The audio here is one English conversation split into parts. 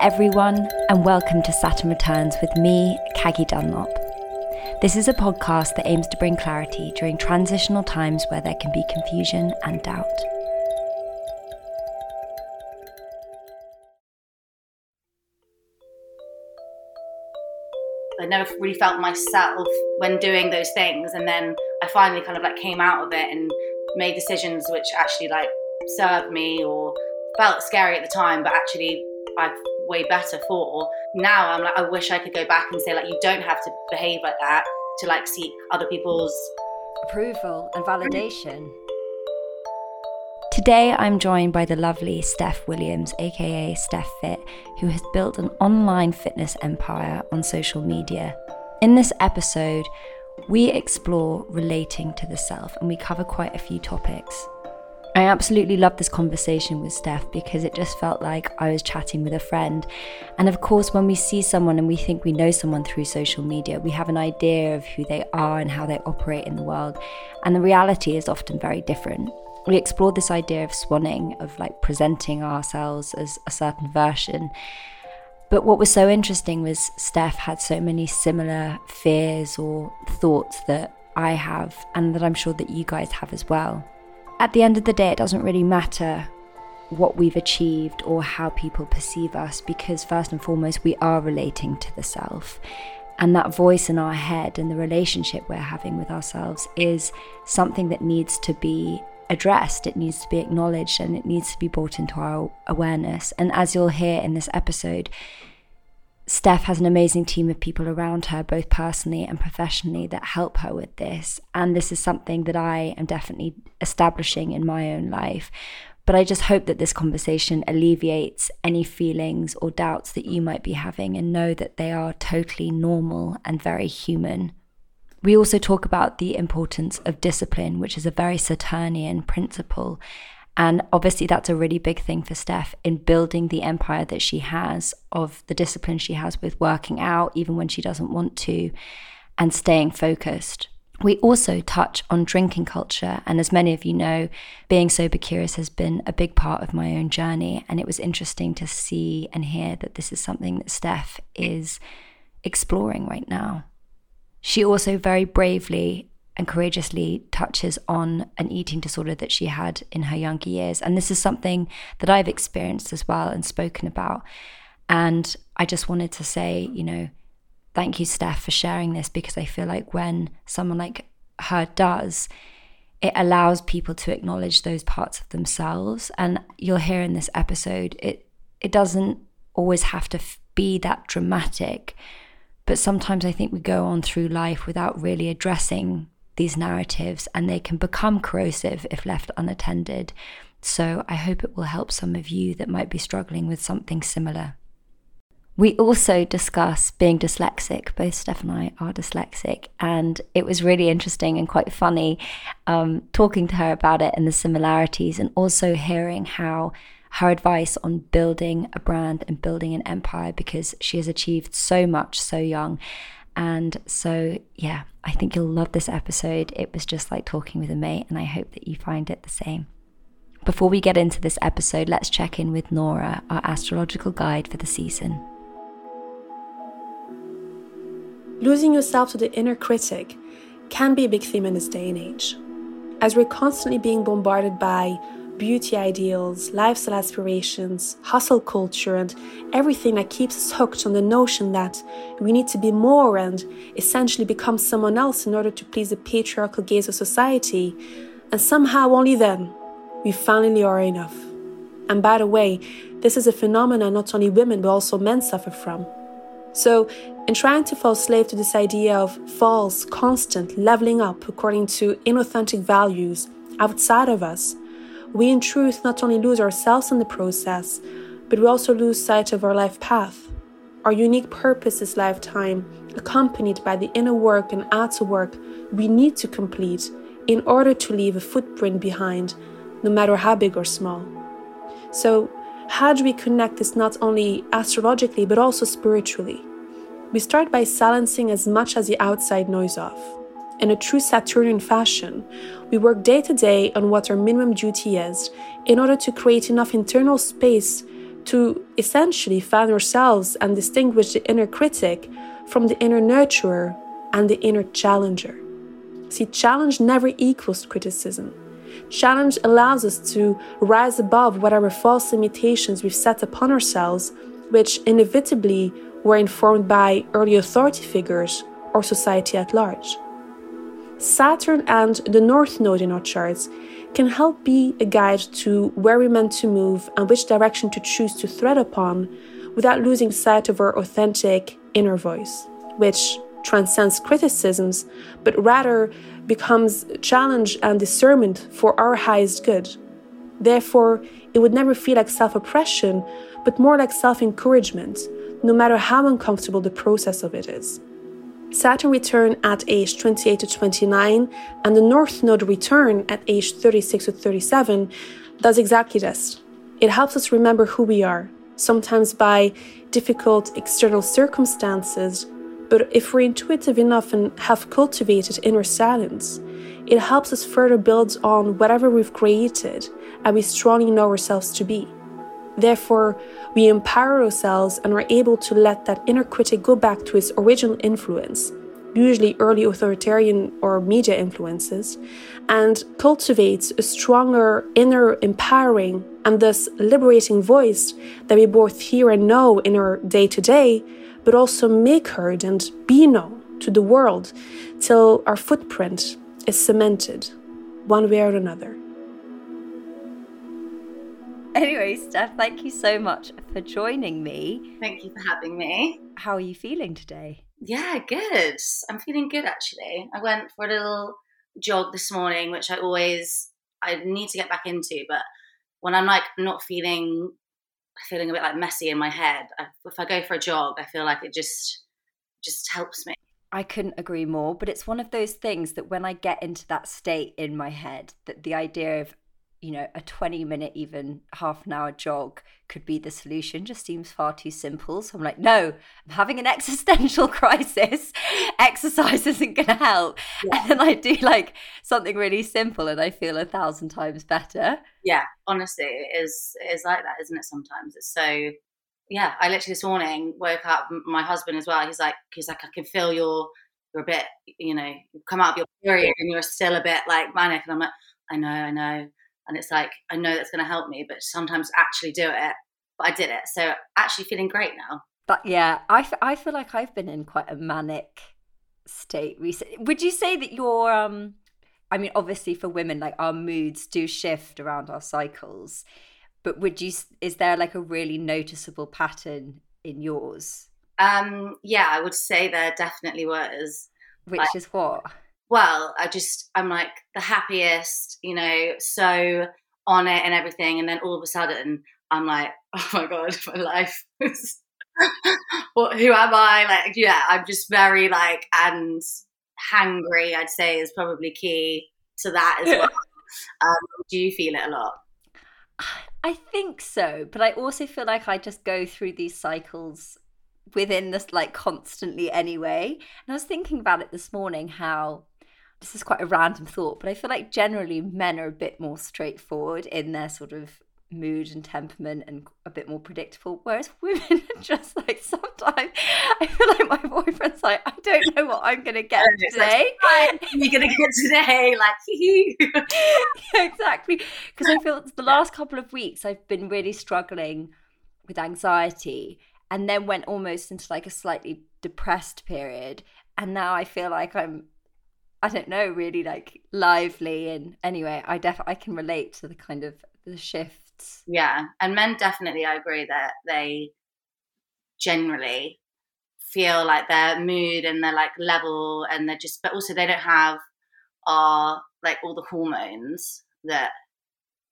everyone, and welcome to Saturn Returns with me, Caggie Dunlop. This is a podcast that aims to bring clarity during transitional times where there can be confusion and doubt. I never really felt myself when doing those things, and then I finally kind of like came out of it and made decisions which actually like served me or felt scary at the time, but actually I way better for. Now I'm like, I wish I could go back and say like, you don't have to behave like that to like seek other people's approval and validation. Today, I'm joined by the lovely Stef Williams, aka Stef Fit, who has built an online fitness empire on social media. In this episode, we explore relating to the self and we cover quite a few topics. I absolutely loved this conversation with Stef because it just felt like I was chatting with a friend. And of course, when we see someone and we think we know someone through social media, we have an idea of who they are and how they operate in the world. And the reality is often very different. We explored this idea of swanning, of like presenting ourselves as a certain version. But what was so interesting was Stef had so many similar fears or thoughts that I have, and that I'm sure that you guys have as well at the end of the day, it doesn't really matter what we've achieved or how people perceive us because, first and foremost, we are relating to the self. And that voice in our head and the relationship we're having with ourselves is something that needs to be addressed, it needs to be acknowledged, and it needs to be brought into our awareness. And as you'll hear in this episode, Stef has an amazing team of people around her, both personally and professionally, that help her with this. And this is something that I am definitely establishing in my own life. But I just hope that this conversation alleviates any feelings or doubts that you might be having and know that they are totally normal and very human. We also talk about the importance of discipline, which is a very Saturnian principle, and obviously, that's a really big thing for Stef in building the empire that she has of the discipline she has with working out, even when she doesn't want to, and staying focused. We also touch on drinking culture. And as many of you know, being sober curious has been a big part of my own journey. And it was interesting to see and hear that this is something that Stef is exploring right now. She also very bravely and courageously touches on an eating disorder that she had in her younger years. And this is something that I've experienced as well and spoken about. And I just wanted to say, you know, thank you, Stef, for sharing this because I feel like when someone like her does, it allows people to acknowledge those parts of themselves. And you'll hear in this episode, it it doesn't always have to f- be that dramatic. But sometimes I think we go on through life without really addressing these narratives and they can become corrosive if left unattended. So I hope it will help some of you that might be struggling with something similar. We also discuss being dyslexic. Both Stef and I are dyslexic, and it was really interesting and quite funny um, talking to her about it and the similarities, and also hearing how her advice on building a brand and building an empire because she has achieved so much so young and so, yeah, I think you'll love this episode. It was just like talking with a mate, and I hope that you find it the same. Before we get into this episode, let's check in with Nora, our astrological guide for the season. Losing yourself to the inner critic can be a big theme in this day and age. As we're constantly being bombarded by beauty ideals, lifestyle aspirations, hustle culture, and everything that keeps us hooked on the notion that we need to be more and essentially become someone else in order to please the patriarchal gaze of society, and somehow only then we finally are enough. And by the way, this is a phenomenon not only women but also men suffer from. So, in trying to fall slave to this idea of false, constant leveling up according to inauthentic values outside of us, we in truth not only lose ourselves in the process, but we also lose sight of our life path. Our unique purpose this lifetime, accompanied by the inner work and outer work we need to complete in order to leave a footprint behind, no matter how big or small. So, how do we connect this not only astrologically but also spiritually? We start by silencing as much as the outside noise off in a true Saturnian fashion, we work day to day on what our minimum duty is in order to create enough internal space to essentially find ourselves and distinguish the inner critic from the inner nurturer and the inner challenger. See, challenge never equals criticism. Challenge allows us to rise above whatever false limitations we've set upon ourselves, which inevitably were informed by early authority figures or society at large. Saturn and the North Node in our charts can help be a guide to where we're meant to move and which direction to choose to thread upon without losing sight of our authentic inner voice, which transcends criticisms but rather becomes challenge and discernment for our highest good. Therefore, it would never feel like self oppression, but more like self encouragement, no matter how uncomfortable the process of it is. Saturn return at age 28 to 29 and the North Node return at age 36 to 37 does exactly this. It helps us remember who we are, sometimes by difficult external circumstances, but if we're intuitive enough and have cultivated inner silence, it helps us further build on whatever we've created and we strongly know ourselves to be. Therefore, we empower ourselves and are able to let that inner critic go back to its original influence, usually early authoritarian or media influences, and cultivates a stronger inner empowering and thus liberating voice that we both hear and know in our day to day, but also make heard and be known to the world till our footprint is cemented, one way or another. Anyway, Stef, thank you so much for joining me. Thank you for having me. How are you feeling today? Yeah, good. I'm feeling good actually. I went for a little jog this morning, which I always I need to get back into, but when I'm like not feeling feeling a bit like messy in my head, I, if I go for a jog, I feel like it just just helps me. I couldn't agree more, but it's one of those things that when I get into that state in my head, that the idea of you know, a 20 minute, even half an hour jog could be the solution just seems far too simple. So I'm like, no, I'm having an existential crisis. Exercise isn't going to help. Yeah. And then I do like something really simple and I feel a thousand times better. Yeah, honestly, it is, it is like that, isn't it? Sometimes it's so, yeah. I literally this morning woke up, my husband as well. He's like, he's like, I can feel your, you're a bit, you know, you've come out of your period and you're still a bit like manic. And I'm like, I know, I know and it's like I know that's going to help me, but sometimes actually do it. But I did it, so actually feeling great now. But yeah, I, f- I feel like I've been in quite a manic state recently. Would you say that you're um I mean obviously for women like our moods do shift around our cycles but would you is there like a really noticeable pattern in yours um yeah i would say there definitely was which like, is what well, I just, I'm like the happiest, you know, so on it and everything. And then all of a sudden, I'm like, oh my God, my life is, what, who am I? Like, yeah, I'm just very like, and hangry, I'd say, is probably key to that as well. um, do you feel it a lot? I think so, but I also feel like I just go through these cycles within this like constantly anyway. And I was thinking about it this morning how this is quite a random thought, but I feel like generally men are a bit more straightforward in their sort of mood and temperament and a bit more predictable. Whereas women are just like sometimes I feel like my boyfriend's like, I don't know what I'm gonna get today. Like, You're gonna get today, like yeah, exactly. Because I feel the last couple of weeks I've been really struggling with anxiety and then went almost into like a slightly depressed period. And now I feel like I'm I don't know, really like lively. And anyway, I def I can relate to the kind of the shifts. Yeah, and men definitely, I agree that they generally feel like their mood and their like level, and they're just, but also they don't have are like all the hormones that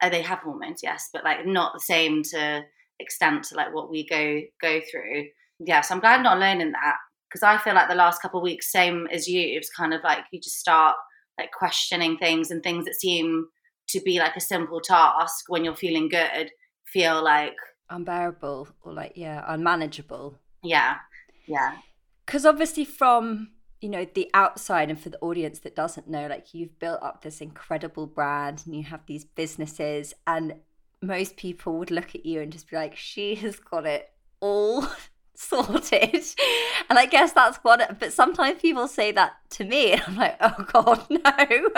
uh, they have hormones, yes, but like not the same to extent to like what we go go through. Yeah, so I'm glad I'm not alone in that because I feel like the last couple of weeks, same as you, it's kind of like you just start like questioning things and things that seem to be like a simple task when you're feeling good feel like unbearable or like yeah unmanageable. Yeah. Yeah. Because obviously from you know the outside and for the audience that doesn't know like you've built up this incredible brand and you have these businesses and most people would look at you and just be like, she has got it all sorted. And I guess that's what, but sometimes people say that to me and I'm like, oh God, no,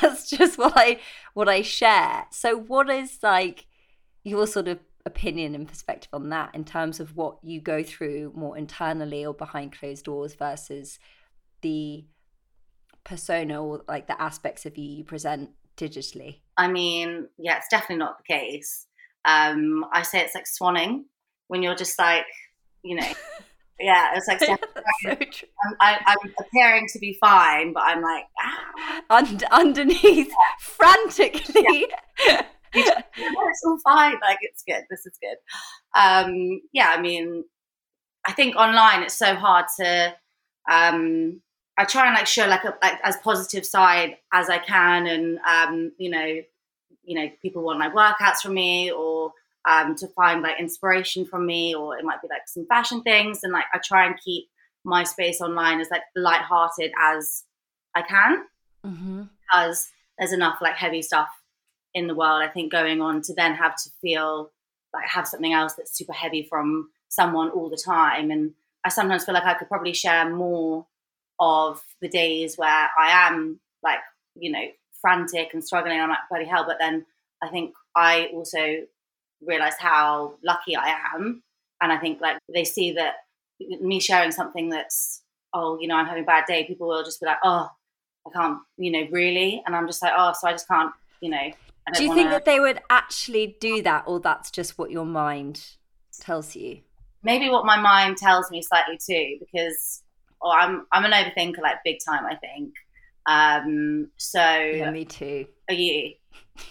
that's just what I, what I share. So what is like your sort of opinion and perspective on that in terms of what you go through more internally or behind closed doors versus the persona or like the aspects of you you present digitally? I mean, yeah, it's definitely not the case. Um, I say it's like swanning when you're just like, you know, yeah, it's like so I'm, I, am appearing to be fine, but I'm like ah. Und- underneath, frantically. Yeah. it's all fine. Like it's good. This is good. Um, yeah, I mean, I think online it's so hard to. Um, I try and like show like a like as positive side as I can, and um, you know, you know, people want like workouts from me or um, to find like inspiration from me, or it might be like some fashion things, and like I try and keep my space online as like light-hearted as I can, mm-hmm. because there's enough like heavy stuff in the world, I think, going on to then have to feel like have something else that's super heavy from someone all the time. And I sometimes feel like I could probably share more of the days where I am like, you know, frantic and struggling. I'm like, bloody hell. But then I think I also realize how lucky I am. And I think like they see that me sharing something that's, oh, you know, I'm having a bad day, people will just be like, oh, I can't, you know, really. And I'm just like, oh, so I just can't, you know, do you wanna... think that they would actually do that, or that's just what your mind tells you? Maybe what my mind tells me slightly too, because oh, I'm I'm an overthinker like big time. I think. Um, so yeah, me too. Are you?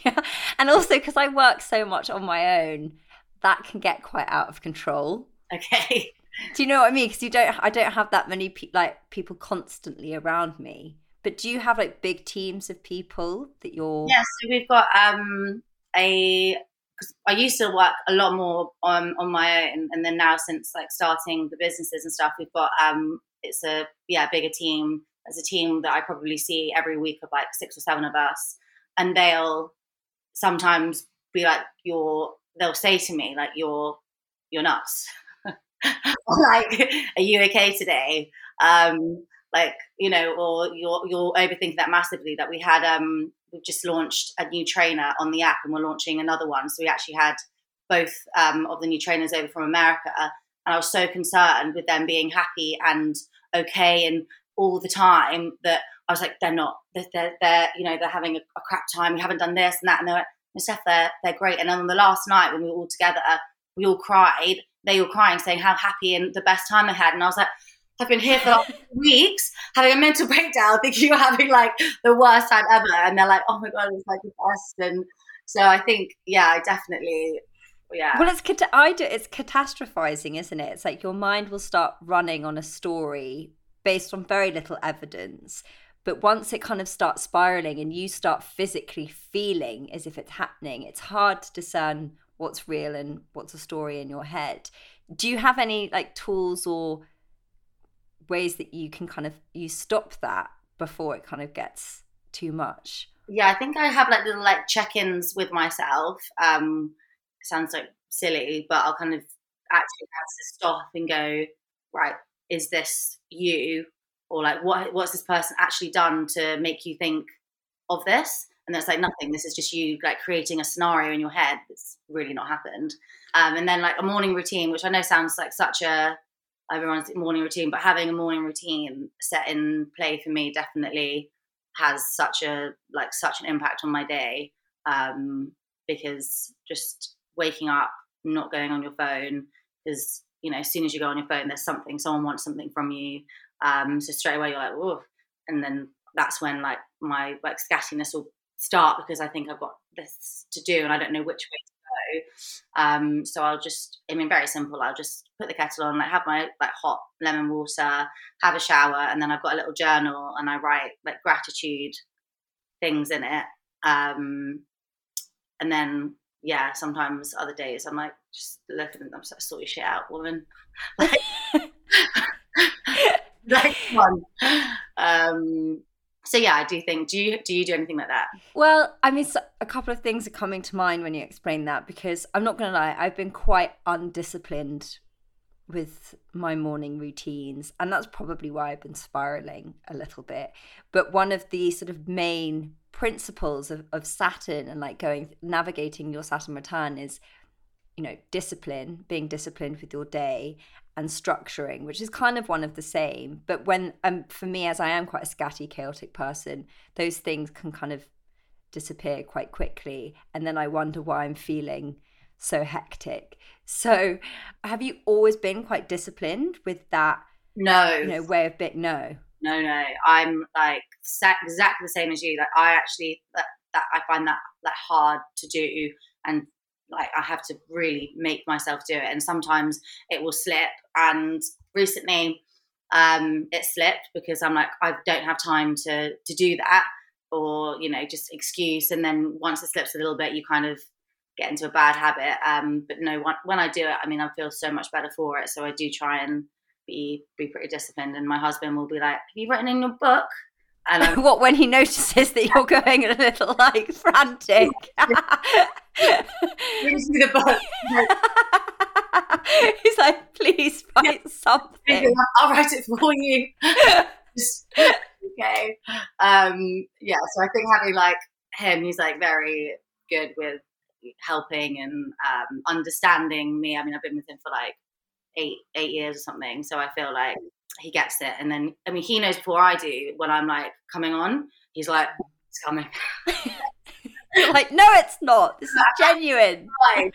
Yeah, and also because I work so much on my own, that can get quite out of control. Okay. Do you know what I mean? Because you don't, I don't have that many pe- like people constantly around me. But do you have like big teams of people that you're? Yeah, so we've got um, a. Cause I used to work a lot more on on my own, and then now since like starting the businesses and stuff, we've got um, it's a yeah bigger team. As a team that I probably see every week of like six or seven of us, and they'll sometimes be like, "You're." They'll say to me like, "You're, you're nuts." like, "Are you okay today?" Um, like you know or you're you're overthinking that massively that we had um we've just launched a new trainer on the app and we're launching another one so we actually had both um, of the new trainers over from america and i was so concerned with them being happy and okay and all the time that i was like they're not they're, they're, they're you know they're having a, a, crap time we haven't done this and that and they're like Stef, they're, they're great and then on the last night when we were all together we all cried they were crying saying how happy and the best time they had and i was like I've been here for like weeks having a mental breakdown, thinking you're having like the worst time ever. And they're like, oh my God, it's like the best. And so I think, yeah, I definitely, yeah. Well, it's, I do, it's catastrophizing, isn't it? It's like your mind will start running on a story based on very little evidence. But once it kind of starts spiraling and you start physically feeling as if it's happening, it's hard to discern what's real and what's a story in your head. Do you have any like tools or ways that you can kind of you stop that before it kind of gets too much yeah i think i have like little like check-ins with myself um sounds like silly but i'll kind of actually have to stop and go right is this you? Or like what what's this person actually done to make you think of this? And that's like nothing. This is just you like creating a scenario in your head that's really not happened. Um, and then like a morning routine which i know sounds like such a everyone's morning routine, but having a morning routine set in play for me definitely has such a like such an impact on my day. Um, because just waking up, not going on your phone, because you know as soon as you go on your phone, there's something someone wants something from you, um, so straight away you're like, oh, and then that's when like my like scattiness will start because I think I've got this to do and I don't know which way to go. um, so I'll just, I mean, very simple. I'll just put the kettle on, like have my like hot lemon water, have a shower, and then I've got a little journal and I write like gratitude things in it. Um, and then yeah, sometimes other days I'm like just looking at them, so sort your shit out, woman. like, like one. Um, so yeah, I do think. Do you do you do anything like that? Well, I mean, so a couple of things are coming to mind when you explain that because I'm not going to lie, I've been quite undisciplined with my morning routines, and that's probably why I've been spiraling a little bit. But one of the sort of main principles of, of Saturn and like going navigating your Saturn return is you know discipline being disciplined with your day and structuring which is kind of one of the same. But when um for me as i am quite a scatty chaotic person those things can kind of disappear quite quickly. And then i wonder why i'm feeling so hectic. So have you always been quite disciplined with that no. you know way of bit no no no i'm like exactly the same as you like i actually that, that i find that that hard to do and like I have to really make myself do it. And sometimes it will slip. And recently, um, it slipped because I'm like, I don't have time to to do that, or you know, just excuse. And then once it slips a little bit, you kind of get into a bad habit. Um, but no, when, when I do it, I mean, I feel so much better for it. So I do try and be be pretty disciplined. And my husband will be like, "Have you written in your book?" And what when he notices that you're going a little like frantic? the book. He's like, please write something. I'll write it for you. okay. Um, yeah, so I think having like him, he's like very good with helping and um, understanding me. I mean, I've been with him for like eight eight years or something, so I feel like he gets it. And then, I mean, he knows before I do when I'm like coming on. He's like, it's coming. like, no, it's not. This is genuine. Right.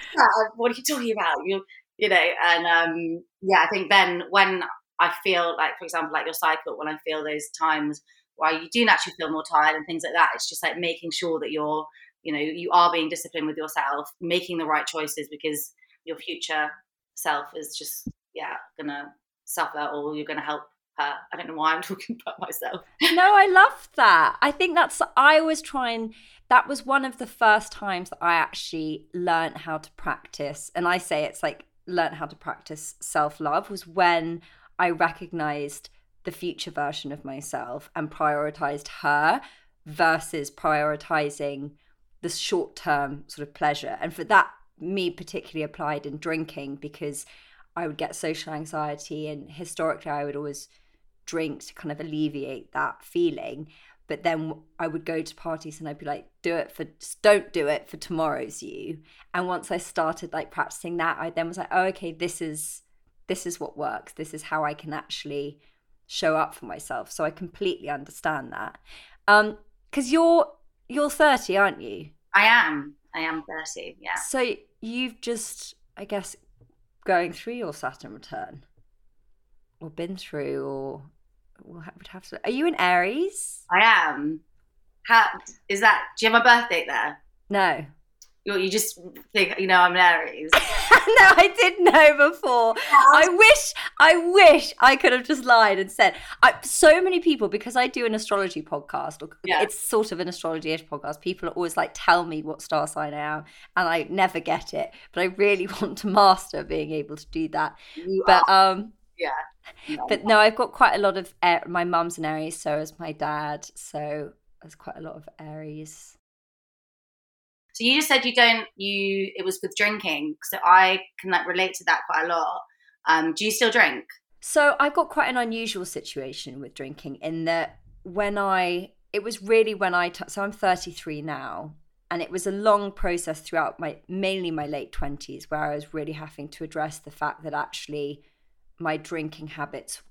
What are you talking about? You, you know, and um, yeah, I think then when I feel like, for example, like your cycle, when I feel those times where you do naturally feel more tired and things like that, it's just like making sure that you're, you know, you are being disciplined with yourself, making the right choices because your future self is just, yeah, gonna suffer or you're gonna help her. I don't know why I'm talking about myself. no, I love that. I think that's, I always try and, that was one of the first times that I actually learned how to practice. And I say it's like learn how to practice self love was when I recognized the future version of myself and prioritized her versus prioritizing the short term sort of pleasure. And for that, me particularly applied in drinking because I would get social anxiety, and historically, I would always drink to kind of alleviate that feeling. But then I would go to parties and I'd be like, do it for, don't do it for tomorrow's you. And once I started like practicing that, I then was like, oh, okay, this is, this is what works. This is how I can actually show up for myself. So I completely understand that. Um, cause you're, you're 30, aren't you? I am. I am 30. Yeah. So you've just, I guess, going through your Saturn return or been through or would have to. Are you in Aries? I am. How is that? Do you have a birthday there? No. You, you just think you know I'm an Aries. no, I did know before. I wish, I wish I could have just lied and said. I, so many people because I do an astrology podcast, or yeah. it's sort of an astrology-ish podcast. People are always like tell me what star sign I am, and I never get it. But I really want to master being able to do that. You but are. um, yeah. No. But no, I've got quite a lot of Air- my mum's an Aries, so is my dad. So there's quite a lot of Aries. So you just said you don't you it was with drinking. So I can like relate to that quite a lot. Um, do you still drink? So I've got quite an unusual situation with drinking in that when I it was really when I t- so I'm 33 now and it was a long process throughout my mainly my late 20s where I was really having to address the fact that actually my drinking habits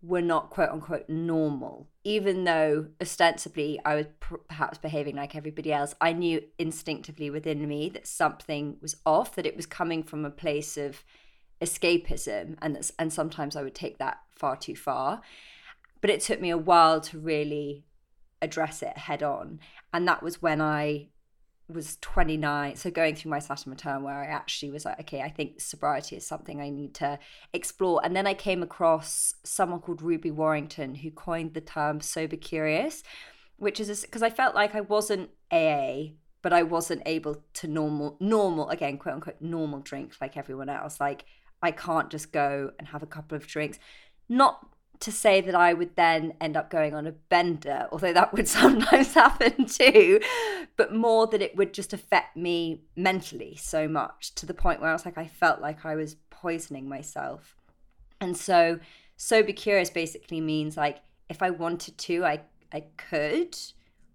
were not quote unquote normal. Even though ostensibly I was p- perhaps behaving like everybody else, I knew instinctively within me that something was off, that it was coming from a place of escapism. And, and sometimes I would take that far too far. But it took me a while to really address it head on. And that was when I was 29 so going through my saturn return where i actually was like okay i think sobriety is something i need to explore. And then i came across someone called ruby warrington who coined the term sober curious which is because i felt like i wasn't aa but i wasn't able to normal normal again quote unquote normal drink like everyone else. Like i can't just go and have a couple of drinks. Not to say that I would then end up going on a bender, although that would sometimes happen too, but more that it would just affect me mentally so much to the point where I was like, I felt like I was poisoning myself. And so, sober curious basically means like if I wanted to, I, I could,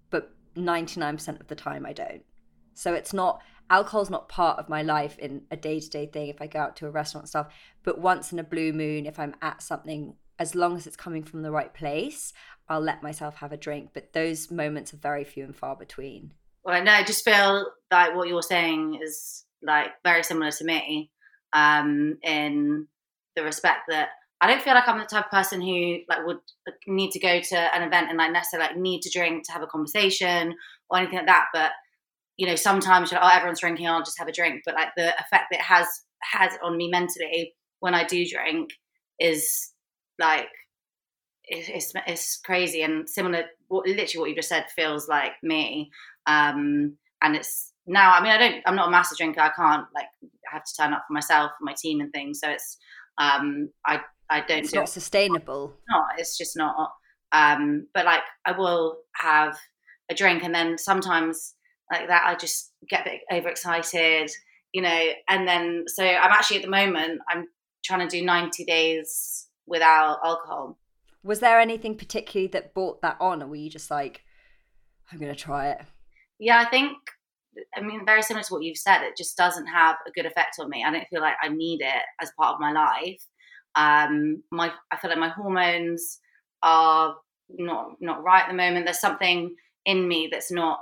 but 99% of the time I don't. So it's not, alcohol's not part of my life in a day to day thing if I go out to a restaurant and stuff. But once in a blue moon, if I'm at something as long as it's coming from the right place, I'll let myself have a drink. But those moments are very few and far between. Well, no, I just feel like what you're saying is like very similar to me um, in the respect that I don't feel like I'm the type of person who like would need to go to an event and like necessarily like need to drink to have a conversation or anything like that. But you know, sometimes like, oh, everyone's drinking, I'll just have a drink. But like the effect that it has has on me mentally when I do drink is like it's it's crazy and similar. What literally what you just said feels like me. Um, and it's now. I mean, I don't. I'm not a massive drinker. I can't like I have to turn up for myself for my team and things. So it's um, I I don't. It's do not sustainable. No, it's just not. Um, but like I will have a drink and then sometimes like that I just get a bit overexcited, you know. And then so I'm actually at the moment I'm trying to do 90 days without alcohol. Was there anything particularly that brought that on, or were you just like, I'm going to try it? Yeah, I think, I mean, very similar to what you've said, it just doesn't have a good effect on me. I don't feel like I need it as part of my life. Um, my, I feel like my hormones are not not right at the moment. There's something in me that's not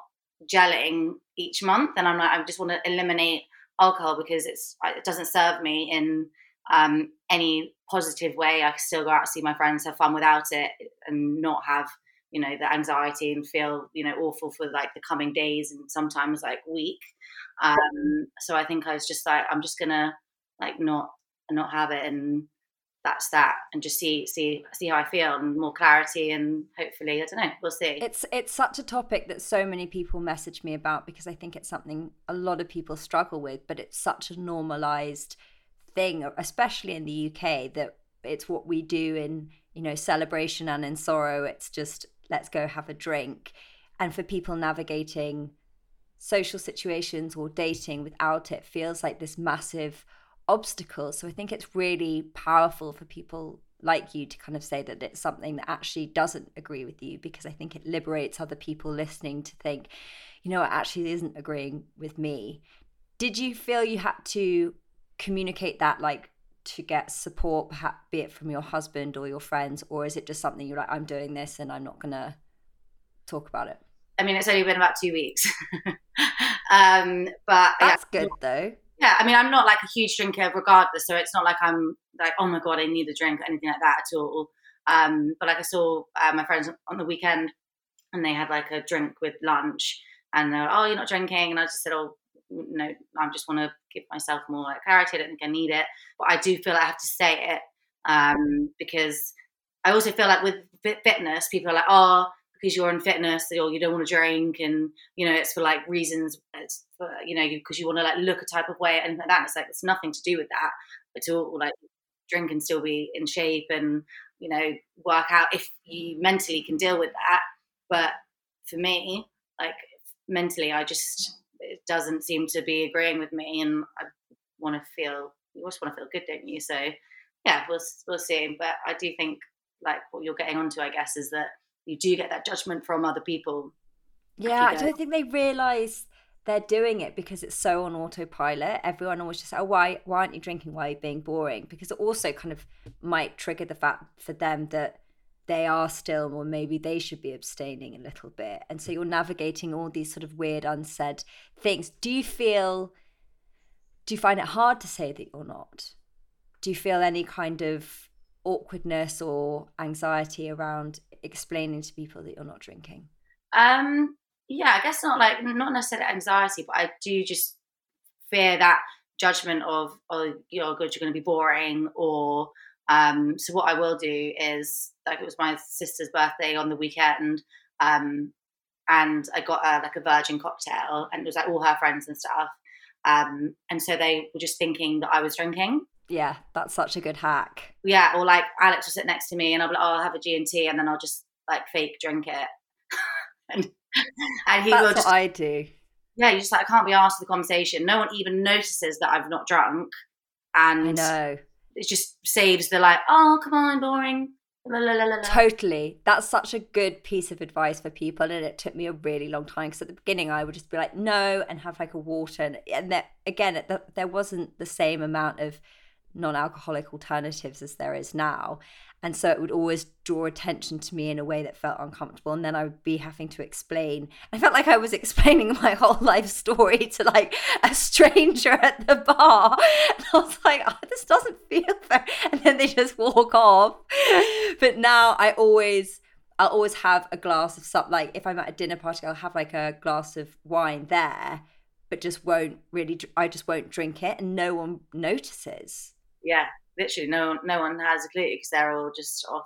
gelling each month, and I'm like, I just want to eliminate alcohol because it's it doesn't serve me in um, any positive way. I can still go out see my friends, have fun without it, and not have you know the anxiety and feel you know awful for like the coming days and sometimes like week. Um, so I think I was just like, I'm just gonna like not not have it and that's that and just see see see how I feel and more clarity and hopefully I don't know we'll see. It's it's such a topic that so many people message me about because I think it's something a lot of people struggle with but it's such a normalized thing, especially in the UK, that it's what we do in you know celebration and in sorrow. It's just let's go have a drink, and for people navigating social situations or dating without it feels like this massive obstacle. So I think it's really powerful for people like you to kind of say that it's something that actually doesn't agree with you because I think it liberates other people listening to think, you know, it actually isn't agreeing with me. Did you feel you had to communicate that like to get support perhaps be it from your husband or your friends or is it just something you're like i'm doing this and i'm not gonna talk about it i mean it's only been about two weeks. Um but that's yeah. good though. Yeah i mean i'm not like a huge drinker regardless so it's not like i'm like oh my god i need a drink or anything like that at all. Um but like i saw uh, my friends on the weekend and they had like a drink with lunch and they're like, oh you're not drinking and i just said oh no, I just want to give myself more like clarity. I don't think I need it, but I do feel I have to say it um, because I also feel like with fitness, people are like, oh, because you're in fitness, or you don't want to drink, and you know, it's for like reasons, it's for you know, because you want to like look a type of way and like that. it's like it's nothing to do with that at all. Like drink and still be in shape and you know work out if you mentally can deal with that. But for me, like mentally, I just it doesn't seem to be agreeing with me, and I want to feel you just want to feel good, don't you? So yeah, we'll we'll see. But I do think like what you're getting onto, I guess, is that you do get that judgment from other people. Yeah, I don't think they realise they're doing it because it's so on autopilot. Everyone always just, oh, why, why aren't you drinking? Why are you being boring? Because it also kind of might trigger the fact for them that they are still, or maybe they should be abstaining a little bit. And so you're navigating all these sort of weird, unsaid things. Do you feel, do you find it hard to say that you're not? Do you feel any kind of awkwardness or anxiety around explaining to people that you're not drinking? Um, yeah, I guess not like not necessarily anxiety, but I do just fear that judgment of oh, you're good, you're going to be boring, or um, so what I will do is like it was my sister's birthday on the weekend, um, and I got a, like a virgin cocktail, and it was like all her friends and stuff. Um, and so they were just thinking that I was drinking. yeah, that's such a good hack. Yeah, or like Alex will sit next to me and I'll be like, oh, I'll have a G and T, and then I'll just like fake drink it, and and he that's will just what I do. yeah, you just like I can't be asked the conversation. No one even notices that I've not drunk, and I know. it just saves the like, oh come on, boring. La, la, la. Totally. That's such a good piece of advice for people. And it took me a really long time because at the beginning I would just be like, no, and have like a water. And, and that, again, there wasn't the same amount of non alcoholic alternatives as there is now. And so it would always draw attention to me in a way that felt uncomfortable. And then I would be having to explain. I felt like I was explaining my whole life story to like a stranger at the bar. And I was like, oh, this doesn't feel fair. And then they just walk off. But now I always, I'll always have a glass of something. Like if I'm at a dinner party, I'll have like a glass of wine there, but just won't really, I just won't drink it. And no one notices. Yeah, literally, no no one has a clue because they're all just off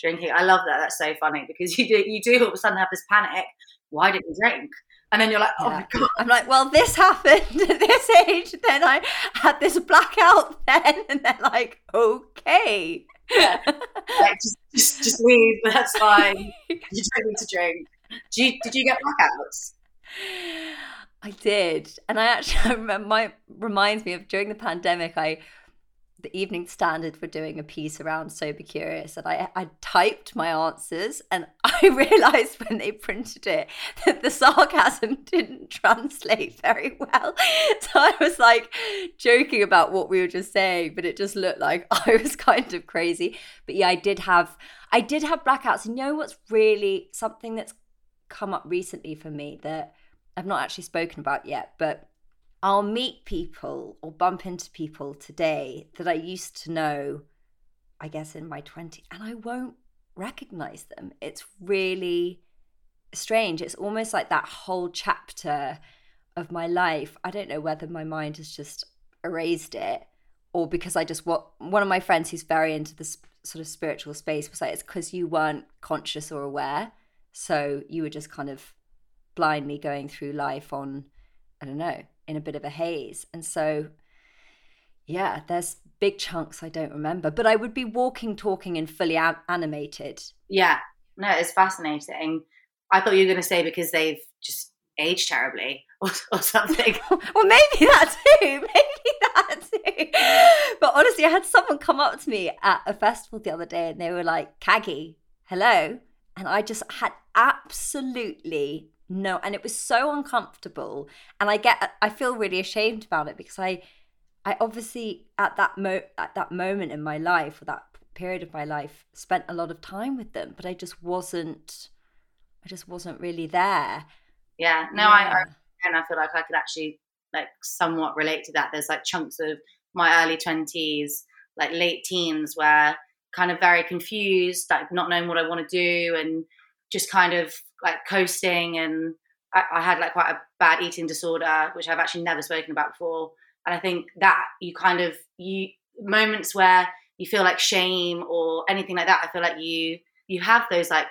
drinking. I love that. That's so funny because you do you do all of a sudden have this panic. Why didn't you drink? And then you're like, oh Yeah. my god, I'm like, well, this happened at this age. Then I had this blackout then. And they're like, okay. like, just, just just leave. That's fine. You don't need to drink. Did you, did you get blackouts? I did. And I actually I remember my reminds me of during the pandemic, I the evening standard for doing a piece around sober curious and I, I typed my answers and I realized when they printed it that the sarcasm didn't translate very well. So I was like joking about what we were just saying, but it just looked like I was kind of crazy. But yeah, I did have I did have blackouts. You know what's really something that's come up recently for me that I've not actually spoken about yet, but I'll meet people or bump into people today that I used to know, I guess, in my 20s, and I won't recognize them. It's really strange. It's almost like that whole chapter of my life. I don't know whether my mind has just erased it or because I just what one of my friends who's very into this sort of spiritual space was like, it's because you weren't conscious or aware. So you were just kind of blindly going through life on, I don't know, in a bit of a haze. And so, yeah, there's big chunks I don't remember, but I would be walking, talking, and fully a- animated. Yeah, no, it's fascinating. I thought you were going to say because they've just aged terribly or, or something. well, maybe that too. Maybe that too. But honestly, I had someone come up to me at a festival the other day and they were like, Caggie, hello. And I just had absolutely no, and it was so uncomfortable. And I get, I feel really ashamed about it because I, I obviously at that mo at that moment in my life or that period of my life spent a lot of time with them, but I just wasn't, I just wasn't really there. Yeah, no, I, I and I feel like I could actually like somewhat relate to that. There's like chunks of my early twenties, like late teens, where kind of very confused, like not knowing what I want to do, and just kind of like coasting. And I, I had like quite a bad eating disorder, which I've actually never spoken about before. And I think that you kind of you moments where you feel like shame or anything like that. I feel like you you have those like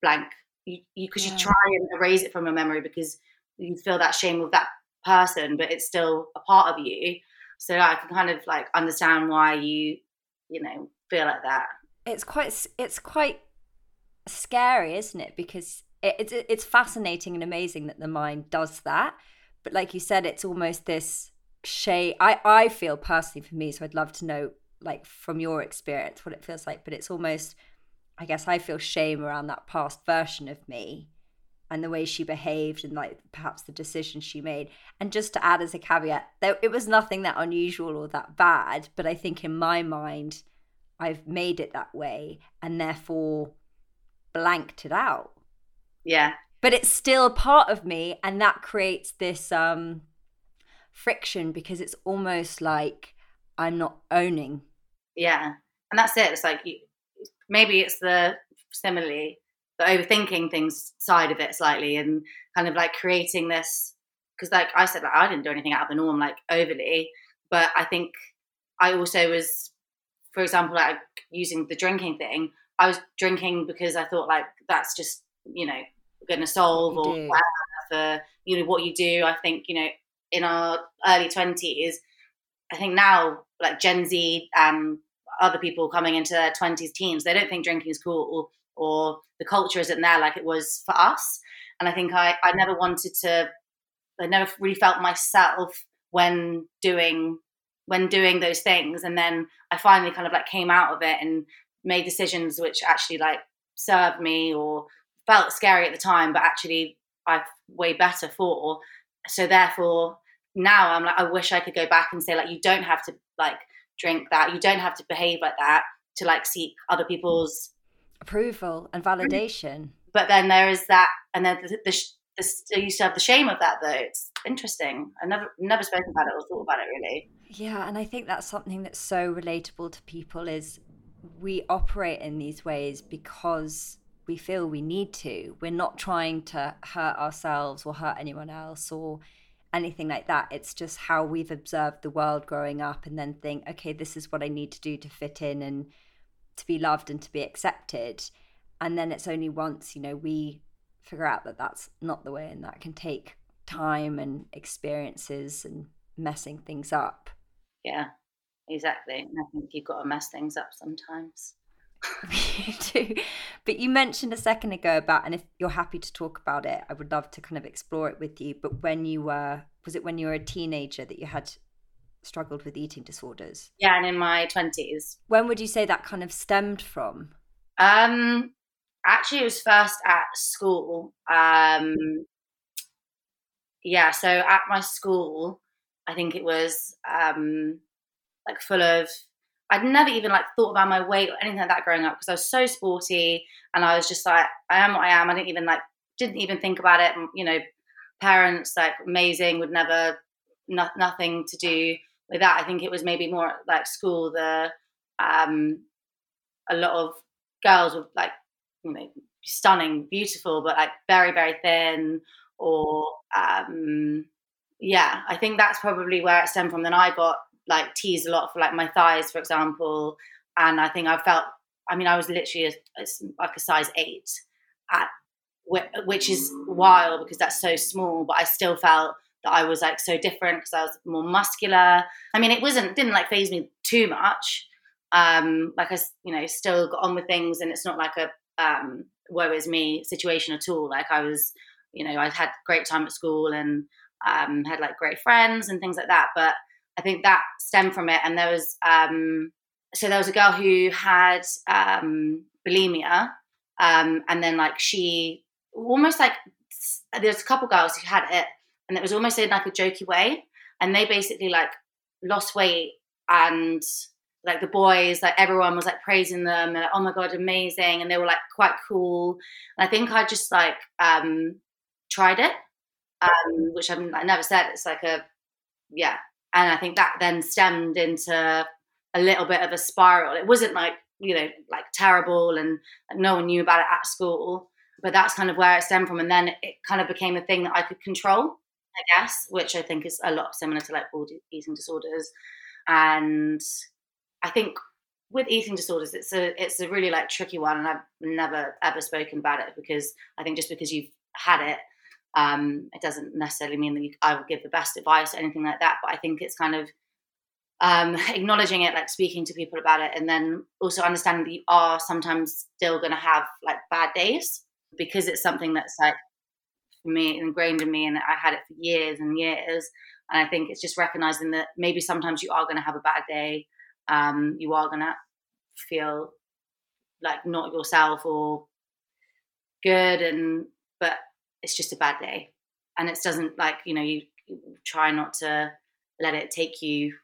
blank you you because Yeah. you try and erase it from your memory because you feel that shame of that person, but it's still a part of you. So I can kind of like understand why you you know feel like that. it's quite it's quite scary isn't it? Because it, it's it's fascinating and amazing that the mind does that. But like you said it's almost this shade i i feel personally for me so i'd love to know like from your experience what it feels like but it's almost i guess i feel shame around that past version of me and the way she behaved and like perhaps the decisions she made. And just to add as a caveat there it was nothing that unusual or that bad but i think in my mind I've made it that way and therefore blanked it out. Yeah, But it's still part of me and that creates this um friction because it's almost like I'm not owning. yeah, and that's it. It's like you, maybe it's the similarly the overthinking things side of it slightly, and kind of like creating this because like I said, like I didn't do anything out of the norm, like overly, but I think I also was, for example, like using the drinking thing. I was drinking because I thought like that's just you know going to solve or whatever for you know what you do. I think you know in our early twenties, I think now like Gen Z and other people coming into their 20s, teens, they don't think drinking is cool or, or the culture isn't there like it was for us. And I think I, I never wanted to, I never really felt myself when doing when doing those things and then i finally kind of like came out of it and made decisions which actually like served me or felt scary at the time but actually I've way better for. So therefore now i'm like i wish i could go back and say like you don't have to like drink that. You don't have to behave like that to like seek other people's approval and validation. But then there is that and then the, the, the, you still have the shame of that though. It's interesting. I never never spoken about it or thought about it really. Yeah and i think that's something that's so relatable to people is we operate in these ways because we feel we need to. We're not trying to hurt ourselves or hurt anyone else or anything like that. It's just how we've observed the world growing up and then think okay this is what i need to do to fit in and to be loved and to be accepted. And then it's only once you know we figure out that that's not the way and that can take time and experiences and messing things up. Yeah, exactly. And I think you've got to mess things up sometimes. you do. But you mentioned a second ago about, and if you're happy to talk about it, I would love to kind of explore it with you. But when you were, was it when you were a teenager that you had struggled with eating disorders? Yeah, and in my 20s. When would you say that kind of stemmed from? Um, actually it was first at school um yeah so at my school i think it was um like full of i'd never even like thought about my weight or anything like that growing up because i was so sporty and i was just like i am what i am i didn't even like didn't even think about it you know parents like amazing would never no, nothing to do with that i think it was maybe more like school the um a lot of girls were like you know stunning, beautiful, but like very very thin. Or um, yeah, I think that's probably where it stemmed from. Then I got like teased a lot for like my thighs, for example, and I think I felt. I mean, I was literally a, a, like a size eight at which is wild because that's so small, but I still felt that I was like so different because I was more muscular. I mean, it wasn't didn't like faze me too much. Um, like I, you know, still got on with things, and it's not like a um, woe is me situation at all. Like I was, you know, I had great time at school and um, had like great friends and things like that. But I think that stemmed from it. And there was, um, so there was a girl who had um, bulimia, um, and then like she almost like there's a couple girls who had it, and it was almost in like a jokey way, and they basically like lost weight and like the boys, like everyone was like praising them, like, oh my god, amazing, and they were like quite cool. And I think I just like um, tried it, um, which I've I never said. It's like a yeah, and I think that then stemmed into a little bit of a spiral. It wasn't like you know like terrible, and no one knew about it at school, but that's kind of where it stemmed from. And then it kind of became a thing that I could control, I guess, which I think is a lot similar to like all eating disorders, and I think with eating disorders, it's a it's a really like tricky one, and I've never ever spoken about it because I think just because you've had it, um, it doesn't necessarily mean that you, I will give the best advice or anything like that. But I think it's kind of um, acknowledging it, like speaking to people about it, and then also understanding that you are sometimes still going to have like bad days because it's something that's like for me ingrained in me, and I had it for years and years. And I think it's just recognizing that maybe sometimes you are going to have a bad day um, you are gonna feel like not yourself or good and but it's just a bad day. And it doesn't like you know you, you try not to let it take you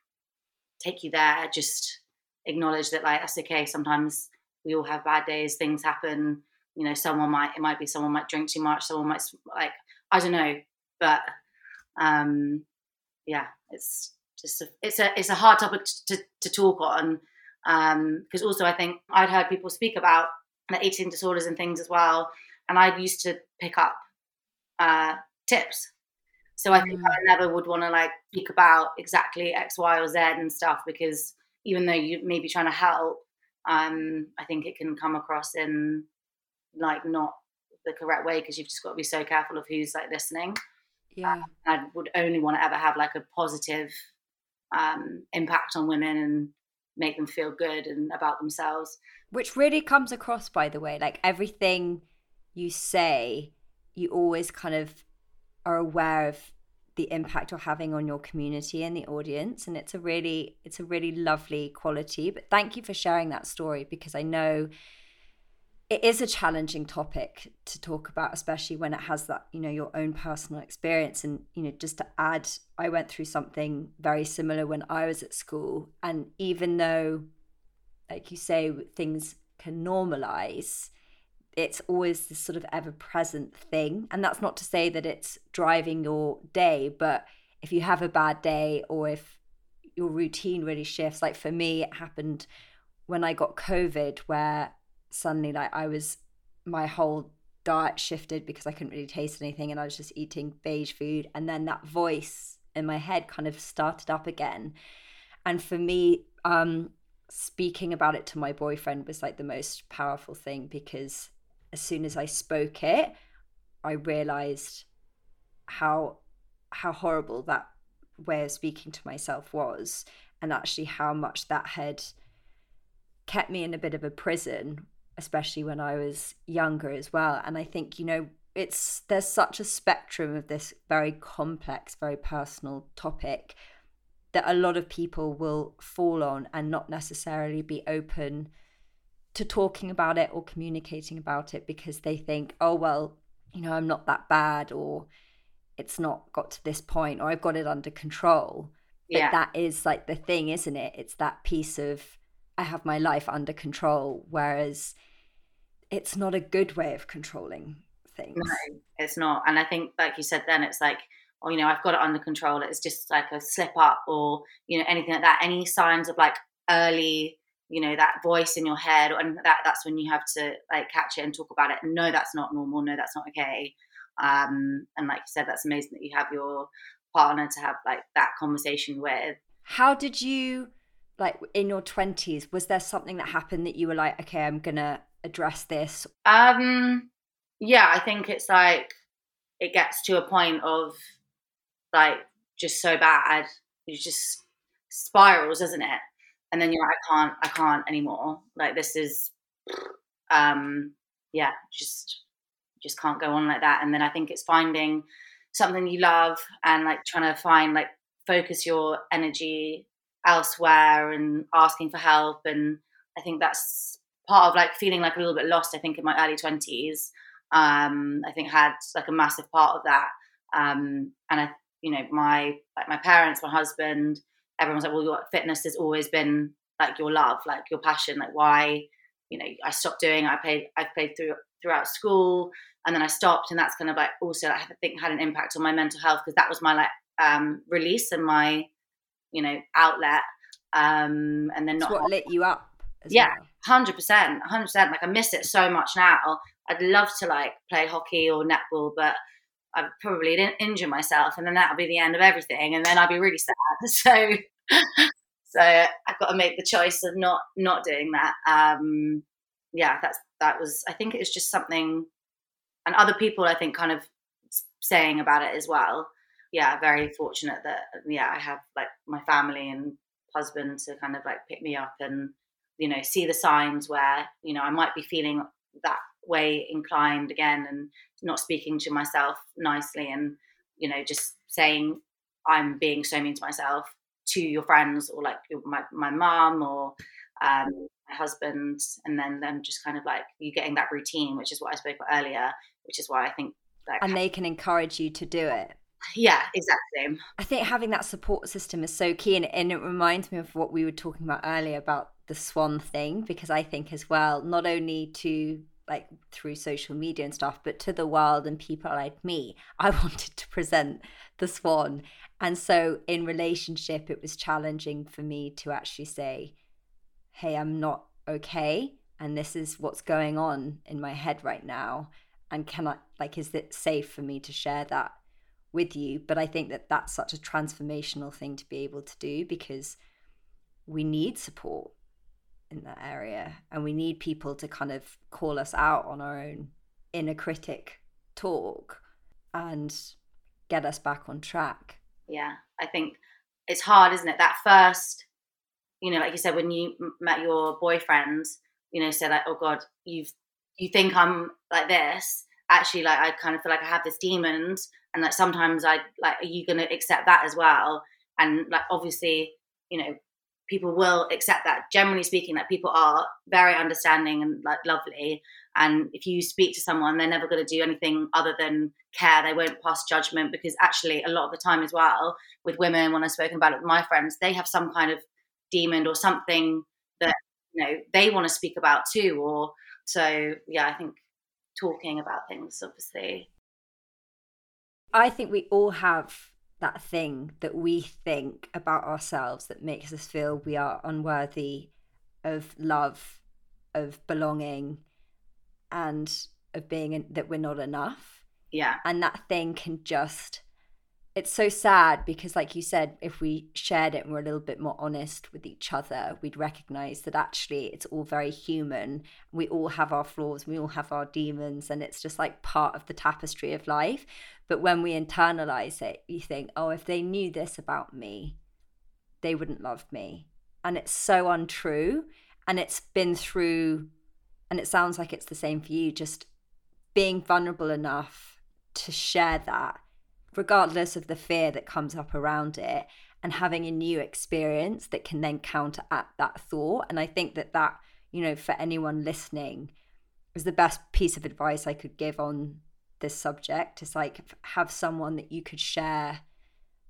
take you there. Just acknowledge that like that's okay. Sometimes we all have bad days things happen. You know someone might it might be someone might drink too much someone might like i don't know. But um yeah it's just a, it's a it's a hard topic to, to talk on. Um because also I think I'd heard people speak about the eating disorders and things as well, and I used to pick up uh, tips. So I think mm. I never would want to like speak about exactly X, Y, or Z and stuff because even though you may be trying to help, um, I think it can come across in like not the correct way because you've just got to be so careful of who's like listening. Yeah, I would only want to ever have like a positive um, impact on women and make them feel good and about themselves. Which really comes across, by the way, like everything you say, you always kind of are aware of the impact you're having on your community and the audience and it's a really it's a really lovely quality. But thank you for sharing that story because i know it is a challenging topic to talk about especially when it has that you know your own personal experience. And you know just to add i went through something very similar when i was at school. And even though like you say things can normalize it's always this sort of ever present thing. And that's not to say that it's driving your day but if you have a bad day or if your routine really shifts like for me it happened when i got covid where suddenly like I was my whole diet shifted because I couldn't really taste anything and I was just eating beige food. And then that voice in my head kind of started up again. And for me um speaking about it to my boyfriend was like the most powerful thing because as soon as I spoke it I realized how how horrible that way of speaking to myself was and actually how much that had kept me in a bit of a prison especially when I was younger as well. And I think, you know, it's there's such a spectrum of this very complex, very personal topic that a lot of people will fall on and not necessarily be open to talking about it or communicating about it because they think, oh, well, you know, I'm not that bad or it's not got to this point or I've got it under control. Yeah. But that is like the thing, isn't it? It's that piece of I have my life under control. Whereas it's not a good way of controlling things. No, it's not. And I think, like you said, then it's like, oh, you know, I've got it under control. It's just like a slip up or, you know, anything like that. Any signs of like early, you know, that voice in your head, and that that's when you have to like catch it and talk about it. And no, that's not normal. No, that's not okay. Um, and like you said, that's amazing that you have your partner to have like that conversation with. How did you like in your 20s was there something that happened that you were like okay i'm gonna address this? Um, yeah, I think it's like it gets to a point of like just so bad, it just spirals, isn't it? And then you're like, I can't, I can't anymore. Like this is, um, yeah, just just can't go on like that. And then I think it's finding something you love and like trying to find like focus your energy elsewhere and asking for help and I think that's part of like feeling like a little bit lost. I think in my early twenties, um, I think had like a massive part of that. Um, and I, you know, my like my parents, my husband, everyone's like, well, your fitness has always been like your love, like your passion. Like why, you know, I stopped doing. I played, I played through throughout school, and then I stopped, and that's kind of like also I think had an impact on my mental health because that was my like um, release and my, you know, outlet. Um, and then not what lit you up yeah, hundred percent, hundred percent. Like I miss it so much now. I'd love to like play hockey or netball, but I'd probably injure myself, and then that'll be the end of everything, and then I'd be really sad. So, so I've got to make the choice of not not doing that. Um, yeah, that's that was. I think it was just something, and other people I think kind of saying about it as well. Yeah, very fortunate that yeah I have like my family and husband to kind of like pick me up and you know see the signs where you know i might be feeling that way inclined again and not speaking to myself nicely and you know just saying i'm being so mean to myself to your friends or like my, my mom or um, my husband. And then them just kind of like you getting that routine which is what i spoke about earlier which is why i think like and they can encourage you to do it. Yeah exactly. I think having that support system is so key and, and it reminds me of what we were talking about earlier about the swan thing because I think as well, not only to like through social media and stuff, but to the world and people like me, I wanted to present the swan. And so in relationship, it was challenging for me to actually say, hey, I'm not okay. And this is what's going on in my head right now. And can I, like, is it safe for me to share that with you? But I think that that's such a transformational thing to be able to do because we need support in that area and we need people to kind of call us out on our own inner critic talk and get us back on track yeah i think it's hard, isn't it? That first, you know, like you said, when you met your boyfriend, you know, said like, oh God, you've, you think I'm like this. Actually, like, I kind of feel like I have this demons. And like, sometimes I, like, are you to accept that as well? And like, obviously, you know, people will accept that. Generally speaking, like people are very understanding and like lovely. And if you speak to someone, they're never going to do anything other than care. They won't pass judgment because actually, a lot of the time as well, with women, when I've spoken about it with my friends, they have some kind of demon or something that you know they want to speak about too. Or so, yeah, I think talking about things, obviously. I think we all have that thing that we think about ourselves that makes us feel we are unworthy of love, of belonging, and of being in, that we're not enough. Yeah. And that thing can just, it's so sad because, like you said, if we shared it and we're a little bit more honest with each other, we'd recognize that actually it's all very human. We all have our flaws, we all have our demons, and it's just like part of the tapestry of life. But when we internalize it, you think, oh, if they knew this about me, they wouldn't love me. And it's so untrue. And it's been through, and it sounds like it's the same for you, just being vulnerable enough to share that, regardless of the fear that comes up around it, and having a new experience that can then counteract that thought. And I think that that, you know, for anyone listening, is the best piece of advice I could give on this subject is like have someone that you could share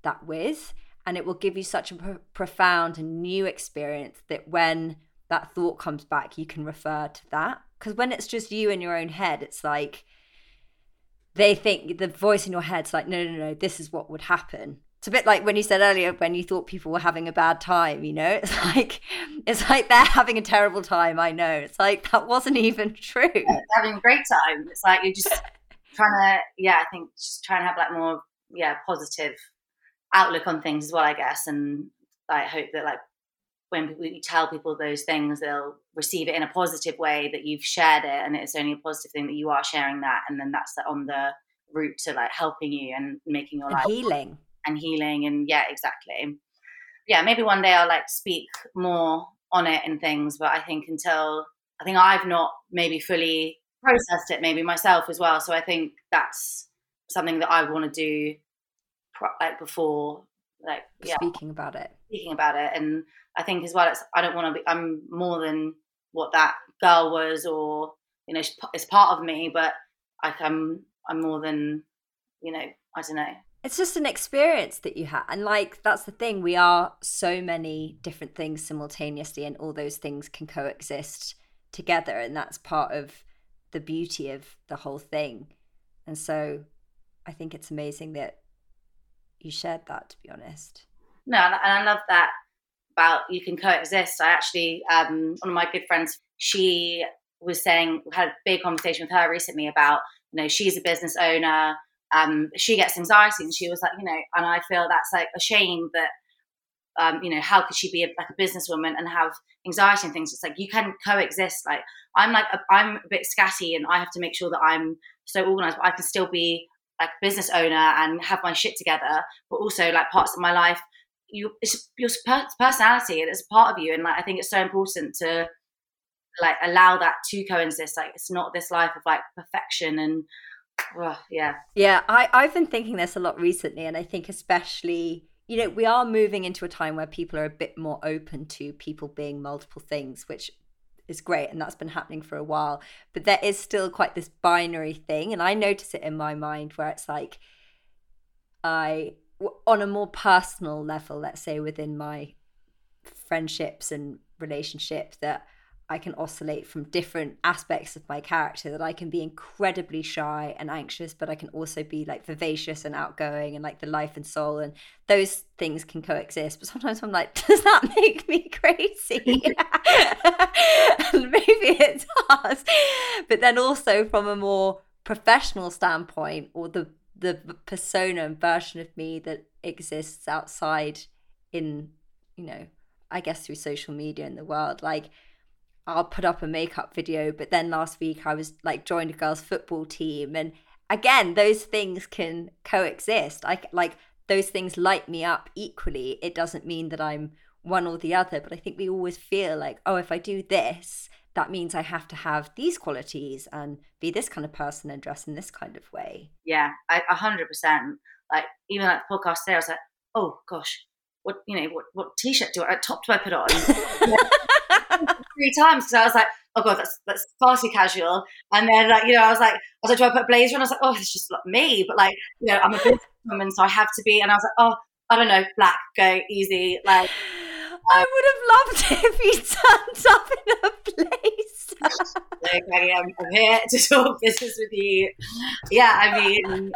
that with and it will give you such a pro- profound and new experience that when that thought comes back you can refer to that because when it's just you in your own head it's like they think the voice in your head's like no no no this is what would happen. It's a bit like when you said earlier when you thought people were having a bad time you know? It's like it's like they're having a terrible time i know. It's like that wasn't even true. Yeah, having a great time. It's like you're just trying to yeah i think just trying to have like more yeah positive outlook on things as well i guess and i hope that like when we tell people those things they'll receive it in a positive way that you've shared it and it's only a positive thing that you are sharing that and then that's on the route to like helping you and making your and life healing and healing and yeah exactly yeah maybe one day i'll like speak more on it and things but i think until i think i've not maybe fully processed it maybe myself as well. So I think that's something that I want to do like before like yeah, speaking about it. Speaking about it and i think as well it's i don't want to be i'm more than what that girl was or you know it's part of me but like i'm i'm more than you know i don't know. It's just an experience that you had and like that's the thing we are so many different things simultaneously and all those things can coexist together and that's part of the beauty of the whole thing. And so I think it's amazing that you shared that, to be honest. No, and I love that about you can coexist. I actually, um, one of my good friends, she was saying, had a big conversation with her recently about, you know, she's a business owner. Um, she gets anxiety, and she was like, you know, and I feel that's like a shame that um, you know, how could she be a, like a businesswoman and have anxiety and things? It's like you can coexist. Like I'm like i am a bit scatty, and I have to make sure that I'm so organized, but I can still be like business owner and have my shit together. But also like parts of my life, you it's your personality and it's a part of you, and like I think it's so important to like allow that to coexist. Like it's not this life of like perfection and yeah yeah i i've been thinking this a lot recently and i think especially you know, we are moving into a time where people are a bit more open to people being multiple things, which is great. And that's been happening for a while. But there is still quite this binary thing. And I notice it in my mind where it's like, I, on a more personal level, let's say within my friendships and relationships, that I can oscillate from different aspects of my character that I can be incredibly shy and anxious, but I can also be like vivacious and outgoing and like the life and soul. And those things can coexist. But sometimes I'm like, does that make me crazy? and maybe it does. But then also from a more professional standpoint or the the persona and version of me that exists outside in, you know, I guess through social media in the world, like I'll put up a makeup video. But then last week I was like joined a girls' football team, and again, those things can coexist. I like those things light me up equally, it doesn't mean that I'm one or the other. But I think we always feel like, oh, if I do this, that means I have to have these qualities and be this kind of person and dress in this kind of way. Yeah, a hundred percent. Like even like the podcast today, I was like, oh gosh, what you know, what what t-shirt do I, top do I put on? Three times because I was like, oh god, that's that's far too casual. And then like you know, I was like, I was like, do I put a blazer? on? I was like, oh, it's just not me. But like you know, I'm a businesswoman, so I have to be. And I was like, oh, I don't know, black, go easy, like. I would have loved it if you turned up in a place. okay, I'm, I'm here to talk business with you. Yeah, I mean,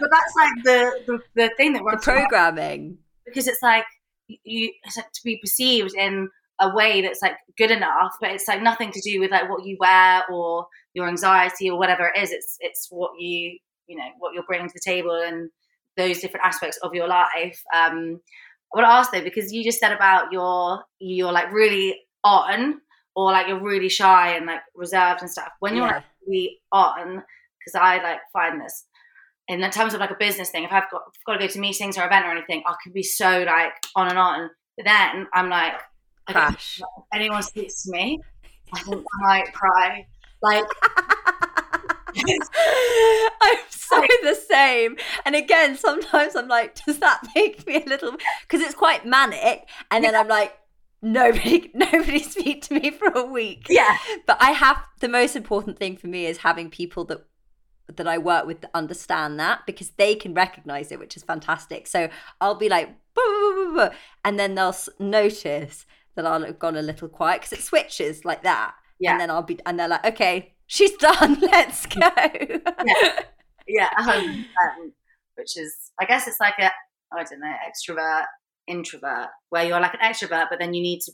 but that's like the the, the thing that runs the programming because it's like you it's like to be perceived in a way that's like good enough, but it's like nothing to do with like what you wear or your anxiety or whatever it is. It's it's what you you know what you're bringing to the table and those different aspects of your life. Um, I want to ask though because you just said about your you're like really on or like you're really shy and like reserved and stuff. When you're yeah. like really on, because I like find this in terms of like a business thing, if I've got, if I've got to go to meetings or event or anything, I could be so like on and on. But then I'm like, crash. anyone speaks to me, I think I might cry. Like, I'm so the same. And again, sometimes I'm like, does that make me a little? Because it's quite manic, and then I'm like, nobody, nobody speak to me for a week. Yeah. But I have the most important thing for me is having people that that I work with that understand that because they can recognize it, which is fantastic. So I'll be like, and then they'll notice that I'll have gone a little quiet because it switches like that. Yeah. And then I'll be, and they're like, okay, she's done. Let's go. yeah. Yeah. 100%, which is, I guess it's like a, I don't know, extrovert, introvert, where you're like an extrovert, but then you need to,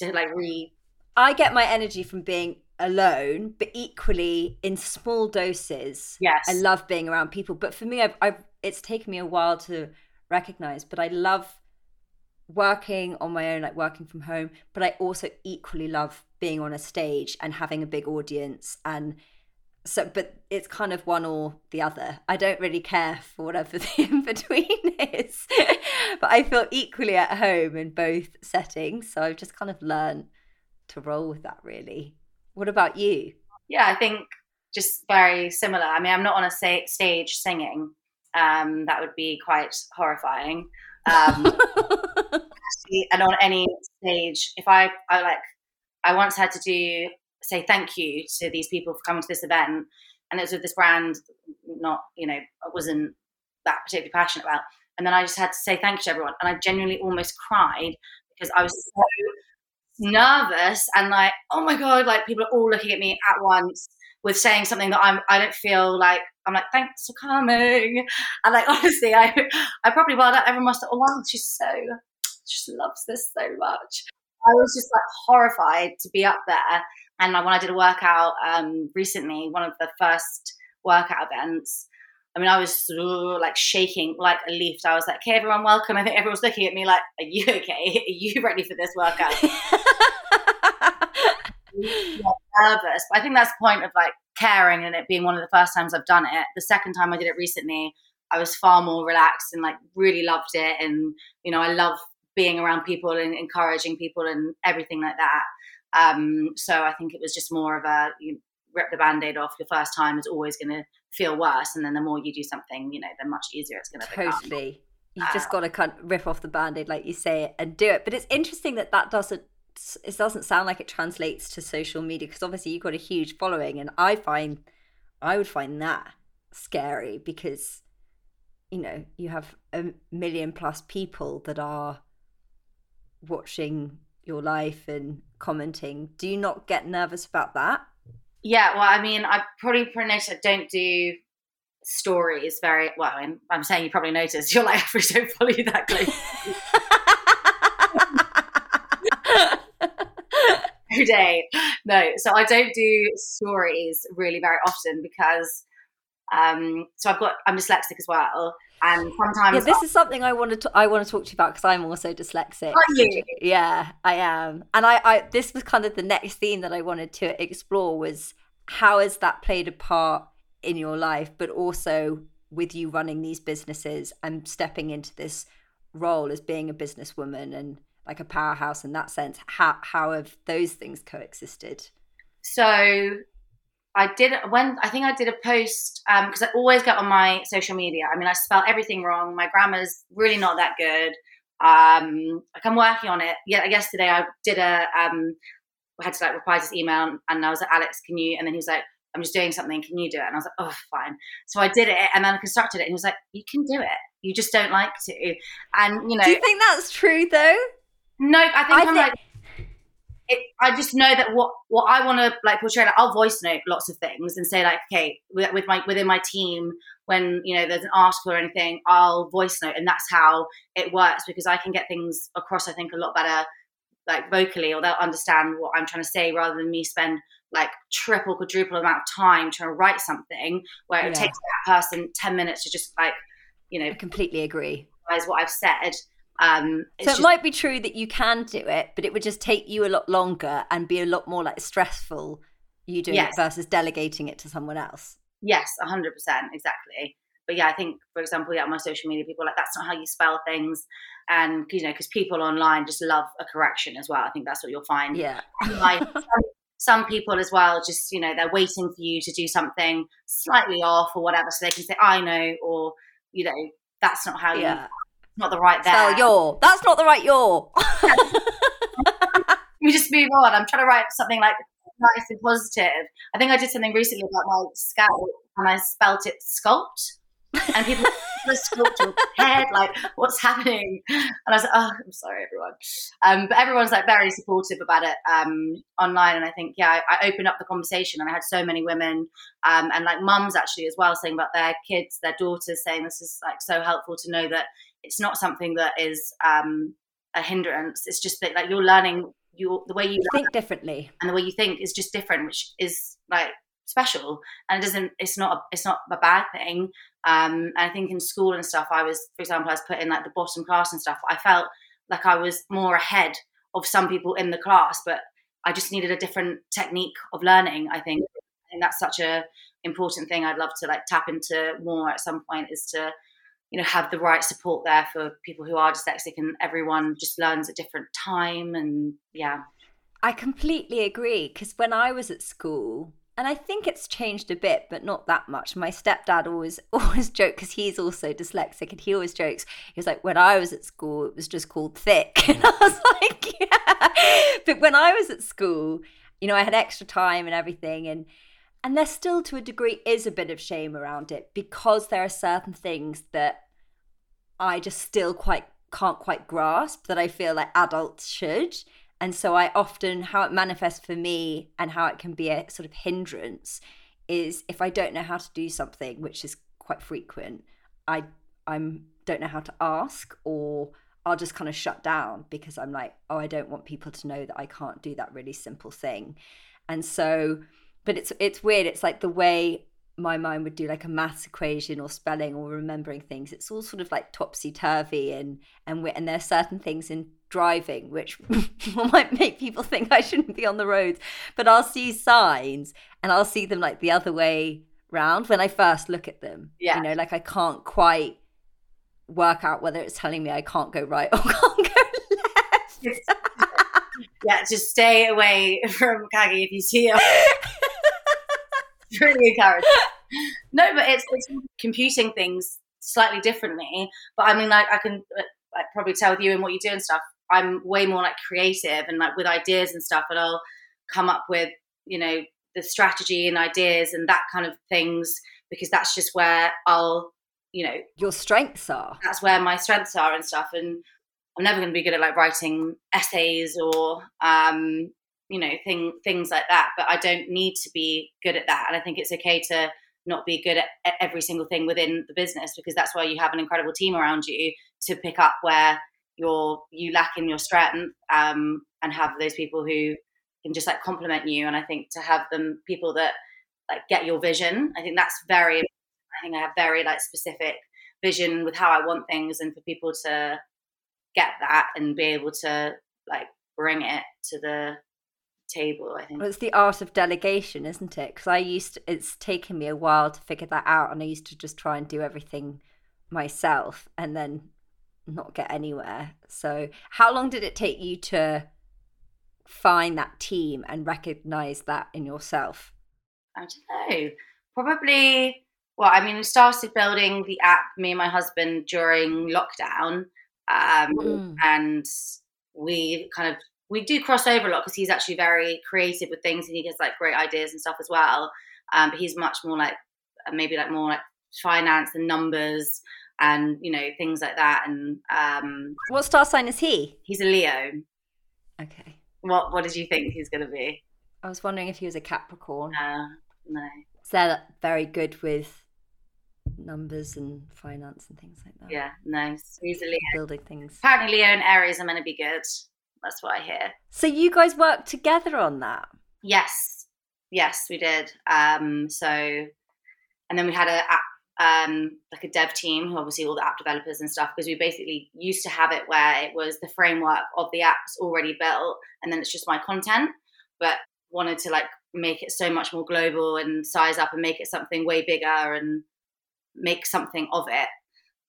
to like re. I get my energy from being alone, but equally in small doses. Yes. I love being around people. But for me, I've, I've it's taken me a while to recognize, but I love working on my own, like working from home, but I also equally love being on a stage and having a big audience. And so, but it's kind of one or the other. I don't really care for whatever the in between is, but I feel equally at home in both settings. So I've just kind of learned to roll with that really. What about you? Yeah, I think just very similar. I mean, I'm not on a stage singing. Um, that would be quite horrifying. Um, and on any stage, if I, I like, I once had to do say thank you to these people for coming to this event, and it was with this brand, not you know, I wasn't that particularly passionate about. And then I just had to say thank you to everyone, and I genuinely almost cried because I was so nervous and like, oh my god, like people are all looking at me at once with saying something that I'm I don't feel like I'm like, thanks for coming. And like honestly, I I probably well that everyone must have, oh wow, she's so she loves this so much. I was just like horrified to be up there. And when I did a workout um, recently, one of the first workout events, I mean, I was like shaking like a leaf. I was like, okay, everyone, welcome. I think everyone's looking at me like, are you okay? Are you ready for this workout? nervous. But I think that's the point of like caring and it being one of the first times I've done it. The second time I did it recently, I was far more relaxed and like really loved it. And, you know, I love being around people and encouraging people and everything like that. Um, so I think it was just more of a, you rip the band-aid off your first time is always going to feel worse and then the more you do something you know the much easier it's going to become totally you've uh, just got to kind of rip off the band-aid like you say and do it but it's interesting that that doesn't it doesn't sound like it translates to social media because obviously you've got a huge following and i find i would find that scary because you know you have a million plus people that are watching your life and commenting do you not get nervous about that yeah, well, I mean, I probably I don't do stories very well. I mean, I'm saying you probably noticed your life average don't follow you that close. Every day, no. So I don't do stories really very often because, um, so I've got I'm dyslexic as well, and sometimes yeah, this is something I want to I want to talk to you about because I'm also dyslexic. Are you? Yeah, I am, and I, I this was kind of the next theme that I wanted to explore was how has that played a part in your life, but also with you running these businesses and stepping into this role as being a businesswoman and like a powerhouse in that sense how how have those things coexisted so I did when I think I did a post because um, I always get on my social media. I mean, I spell everything wrong. My grammar's really not that good. Um, like I'm working on it. Yeah, yesterday I did a um, I had to like reply to his email and I was like, Alex, can you? And then he was like, I'm just doing something. Can you do it? And I was like, oh, fine. So I did it and then I constructed it. And he was like, you can do it. You just don't like to. And you know, do you think that's true though? No, I think I am think- like it, I just know that what what I want to like portray, like I'll voice note lots of things and say like, okay, with, with, my within my team, when you know there's an article or anything, I'll voice note, and that's how it works because I can get things across. I think a lot better, like vocally, or they'll understand what I'm trying to say rather than me spend like triple, quadruple amount of time trying to write something where it yeah. takes that person ten minutes to just like, you know, I completely agree. What I've said um, so it just, might be true that you can do it, but it would just take you a lot longer and be a lot more like stressful you doing yes. it versus delegating it to someone else. Yes, hundred percent, exactly. But yeah, I think, for example, yeah, on my social media, people like that's not how you spell things, and you know, because people online just love a correction as well. I think that's what you'll find. Yeah. like, some, some people as well, just you know, they're waiting for you to do something slightly off or whatever, so they can say, "I know," or you know, that's not how yeah. you not the right there. Spell your. That's not the right your. we just move on. I'm trying to write something like nice and positive. I think I did something recently about my scalp and I spelt it sculpt. And people sculpt your head, like, what's happening? And I was like, oh, I'm sorry, everyone. Um, but everyone's like very supportive about it um, online. And I think, yeah, I, I, opened up the conversation and I had so many women um, and like mums actually as well saying about their kids, their daughters saying this is like so helpful to know that it's not something that is um, a hindrance. It's just that like you're learning you the way you think differently, and the way you think is just different, which is like special. And it doesn't. It's not. A, it's not a bad thing. Um, and I think in school and stuff, I was, for example, I was put in like the bottom class and stuff. I felt like I was more ahead of some people in the class, but I just needed a different technique of learning. I think. I think that's such a important thing. I'd love to like tap into more at some point. Is to you know have the right support there for people who are dyslexic and everyone just learns at different time and yeah i completely agree because when i was at school and I think it's changed a bit, but not that much. My stepdad always always joked because he's also dyslexic, and he always jokes. He was like, "When I was at school, it was just called thick," and I was like, "Yeah." But when I was at school, you know, I had extra time and everything, and and there still, to a degree, is a bit of shame around it because there are certain things that I just still quite can't quite grasp that I feel like adults should. And so I often, how it manifests for me and how it can be a sort of hindrance is if I don't know how to do something, which is quite frequent, I I'm don't know how to ask or I'll just kind of shut down because I'm like, oh, I don't want people to know that I can't do that really simple thing. And so, but it's it's weird. It's like the way my mind would do like a maths equation or spelling or remembering things. It's all sort of like topsy turvy and and and there's certain things in driving which might make people think I shouldn't be on the roads but I'll see signs and I'll see them like the other way round when I first look at them. Yeah. you know like I can't quite work out whether it's telling me I can't go right or can't go left. Yeah just stay away from Caggie if you see him really encouraging. no, but it's, it's computing things slightly differently. But I mean, like I can like, probably tell with you and what you do and stuff. I'm way more like creative and like with ideas and stuff, and I'll come up with you know the strategy and ideas and that kind of things because that's just where I'll you know your strengths are. That's where my strengths are and stuff. And I'm never going to be good at like writing essays or um, you know thing, things like that but i don't need to be good at that and i think it's okay to not be good at, every single thing within the business because that's why you have an incredible team around you to pick up where you're you lack in your strength um, and have those people who can just like complement you and i think to have them people that like get your vision i think that's very i think i have very like specific vision with how i want things and for people to get that and be able to like bring it to the table. I think well, it's the art of delegation, isn't it? Because I used to, it's taken me a while to figure that out, and I used to just try and do everything myself, and then not get anywhere. So, how long did it take you to find that team and recognize that in yourself? I don't know. Probably. Well, I mean, we started building the app, me and my husband, during lockdown, um, mm. and we kind of we do cross over a lot because he's actually very creative with things and he gets like great ideas and stuff as well. Um, but he's much more like maybe like more like finance and numbers and you know things like that. And um, what star sign is he? He's a Leo. Okay. What What did you think he's going to be? I was wondering if he was a Capricorn. Uh, no. So they're very good with numbers and finance and things like that. Yeah, nice. He's a Leo. Building things. Apparently, Leo and Aries are meant to be good. That's what I hear. So you guys worked together on that? Yes, yes, we did. Um, so, and then we had a um, like a dev team who obviously all the app developers and stuff because we basically used to have it where it was the framework of the apps already built and then it's just my content but wanted to like make it so much more global and size up and make it something way bigger and make something of it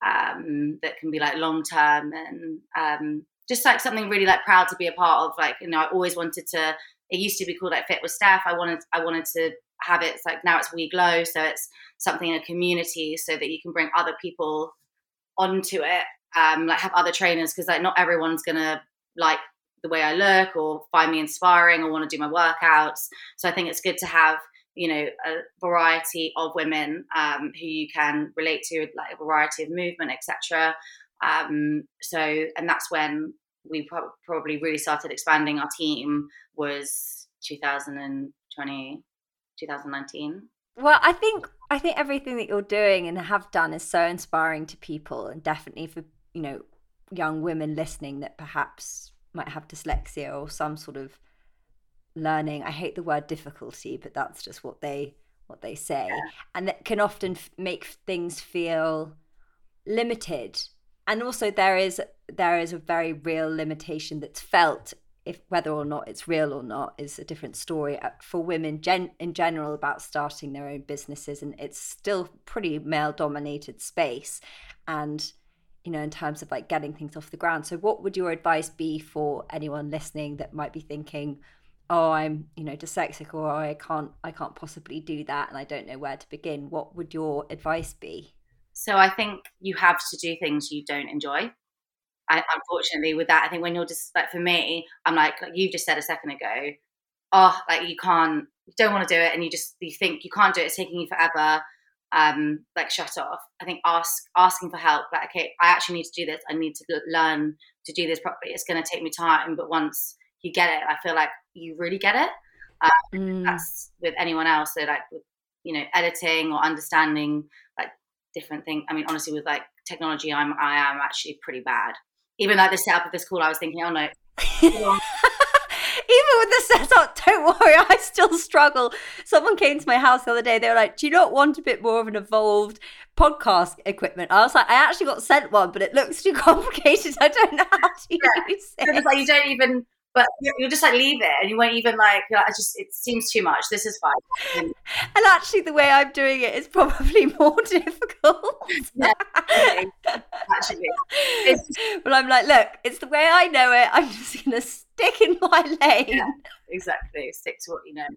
um, that can be like long term and um, just like something really like proud to be a part of. Like you know, I always wanted to. It used to be called like Fit with Stef. I wanted I wanted to have it. It's like now it's WEGLOW, so it's something in a community, so that you can bring other people onto it. Um, like have other trainers because like not everyone's gonna like the way I look or find me inspiring or want to do my workouts. So I think it's good to have you know a variety of women um, who you can relate to, like a variety of movement, etc. Um, so, and that's when we pro- probably really started expanding our team was 2020, 2019. Well, I think I think everything that you're doing and have done is so inspiring to people, and definitely for you know young women listening that perhaps might have dyslexia or some sort of learning. I hate the word difficulty, but that's just what they what they say, yeah. and that can often f- make things feel limited and also there is there is a very real limitation that's felt if whether or not it's real or not is a different story uh, for women gen- in general about starting their own businesses. And it's still pretty male dominated space. And you know in terms of like getting things off the ground. So what would your advice be for anyone listening that might be thinking oh i'm you know dyslexic or i can't i can't possibly do that and i don't know where to begin what would your advice be so I think you have to do things you don't enjoy. I, unfortunately, with that, I think when you're just like for me, I'm like, like you just said a second ago, oh, like you can't, you don't want to do it, and you just you think you can't do it. It's taking you forever. Um, like shut off. I think ask asking for help. Like okay, I actually need to do this. I need to learn to do this properly. It's going to take me time, but once you get it, I feel like you really get it. Um, mm. That's with anyone else. So like with you know editing or understanding like different thing. I mean, honestly, with like technology, I'm I am actually pretty bad. Even like the setup of this call, I was thinking, oh no. Even with the setup, don't worry, I still struggle. Someone came to my house the other day. They were like, "Do you not want a bit more of an evolved podcast equipment?" I was like, "I actually got sent one, but it looks too complicated. I don't know how to yeah. use it." It's like you don't even but you'll just like leave it and you won't even like, like just it seems too much. This is fine. And, and actually the way i'm doing it is probably more difficult. Yeah actually. But i'm like look it's the way i know it. I'm just gonna stick in my lane. Yeah, exactly. Stick to what you know.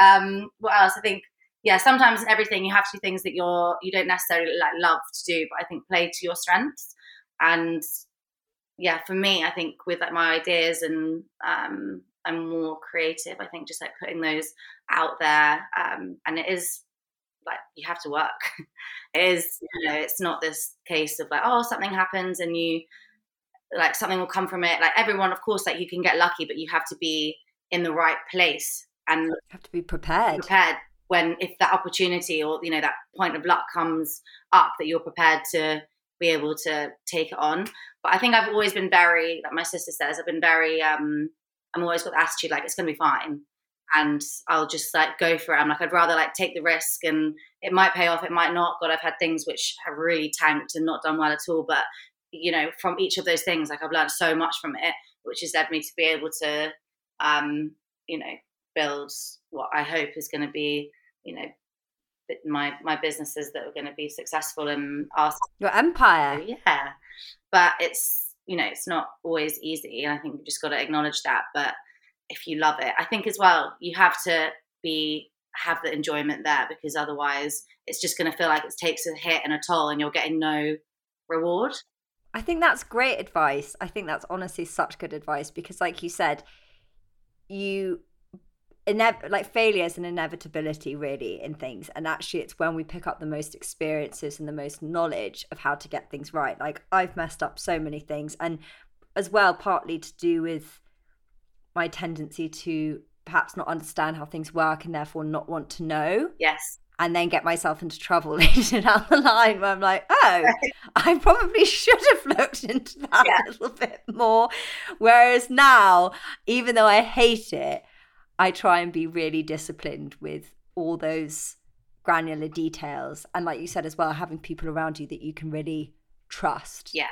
Um what else? I think yeah sometimes in everything you have to do things that you're you don't necessarily like love to do but i think play to your strengths and yeah, for me, I think with like my ideas and um, I'm more creative. I think just like putting those out there, um, and it is like you have to work. it is, you know, it's not this case of like, oh, something happens and you like something will come from it. Like everyone, of course, like you can get lucky, but you have to be in the right place and you have to be prepared. Prepared when if that opportunity or you know that point of luck comes up, that you're prepared to be able to take it on. But I think I've always been very, like my sister says, I've been very, um, I'm always got the attitude like it's going to be fine. And I'll just like go for it. I'm like, I'd rather like take the risk and it might pay off, it might not. God, I've had things which have really tanked and not done well at all. But, you know, from each of those things, like I've learned so much from it, which has led me to be able to um, you know, build what I hope is going to be, you know, my my businesses that are going to be successful and ask your empire. Oh, yeah, but it's you know it's not always easy, and I think you just got to acknowledge that. But if you love it, I think as well you have to be have the enjoyment there because otherwise it's just going to feel like it takes a hit and a toll, and you're getting no reward. I think that's great advice. I think that's honestly such good advice because, like you said, you inev- like failure is an inevitability really in things. And actually it's when we pick up the most experiences and the most knowledge of how to get things right. Like i've messed up so many things. And as well partly to do with my tendency to perhaps not understand how things work and therefore not want to know. Yes. And then get myself into trouble later down the line where I'm like, oh, I probably should have looked into that yeah. a little bit more. Whereas now, even though I hate it, I try and be really disciplined with all those granular details. And like you said as well, having people around you that you can really trust. Yeah.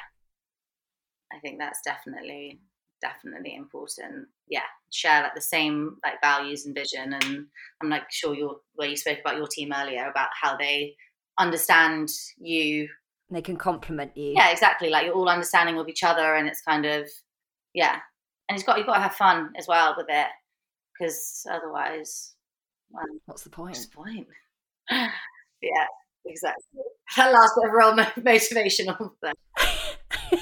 I think that's definitely definitely important. Yeah. Share like the same like values and vision and I'm like sure you're where you spoke about your team earlier about how they understand you. They can complement you. Yeah, exactly. Like you're all understanding of each other and it's kind of yeah. And it's got you've got to have fun as well with it because otherwise, well, what's the point? What's the point? yeah, exactly. That last bit of real motivational thing.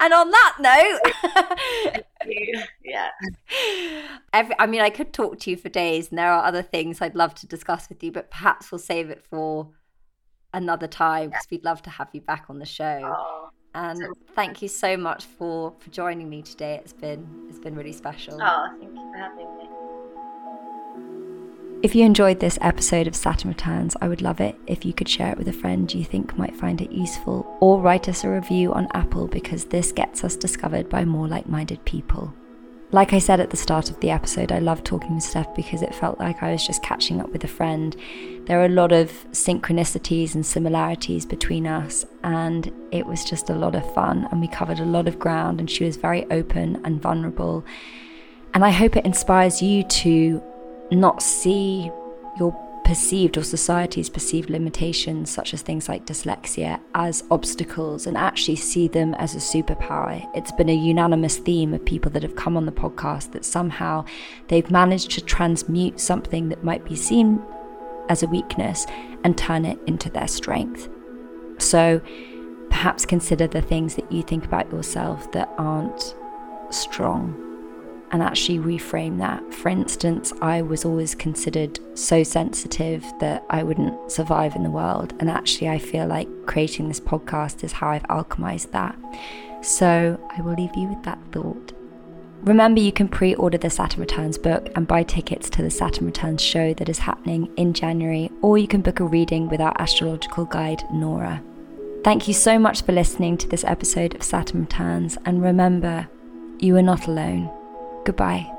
and on that note, yeah. Every, I mean, I could talk to you for days, and there are other things I'd love to discuss with you, but perhaps we'll save it for another time because we'd love to have you back on the show. Oh, and thank you so much for for joining me today. It's been it's been really special. Oh, thank you for having me. If you enjoyed this episode of Saturn Returns, I would love it if you could share it with a friend you think might find it useful, or write us a review on Apple because this gets us discovered by more like minded people. Like I said at the start of the episode, I love talking with Stef because it felt like I was just catching up with a friend. There are a lot of synchronicities and similarities between us, and it was just a lot of fun. And we covered a lot of ground, and she was very open and vulnerable. And I hope it inspires you to not see your perceived or society's perceived limitations, such as things like dyslexia, as obstacles and actually see them as a superpower. It's been a unanimous theme of people that have come on the podcast that somehow they've managed to transmute something that might be seen as a weakness and turn it into their strength. So perhaps consider the things that you think about yourself that aren't strong and actually reframe that. For instance, I was always considered so sensitive that I wouldn't survive in the world. And actually, I feel like creating this podcast is how I've alchemized that. So I will leave you with that thought. Remember, you can pre order the Saturn Returns book and buy tickets to the Saturn Returns show that is happening in January, or you can book a reading with our astrological guide, Nora. Thank you so much for listening to this episode of Saturn Returns, and remember, you are not alone. Goodbye.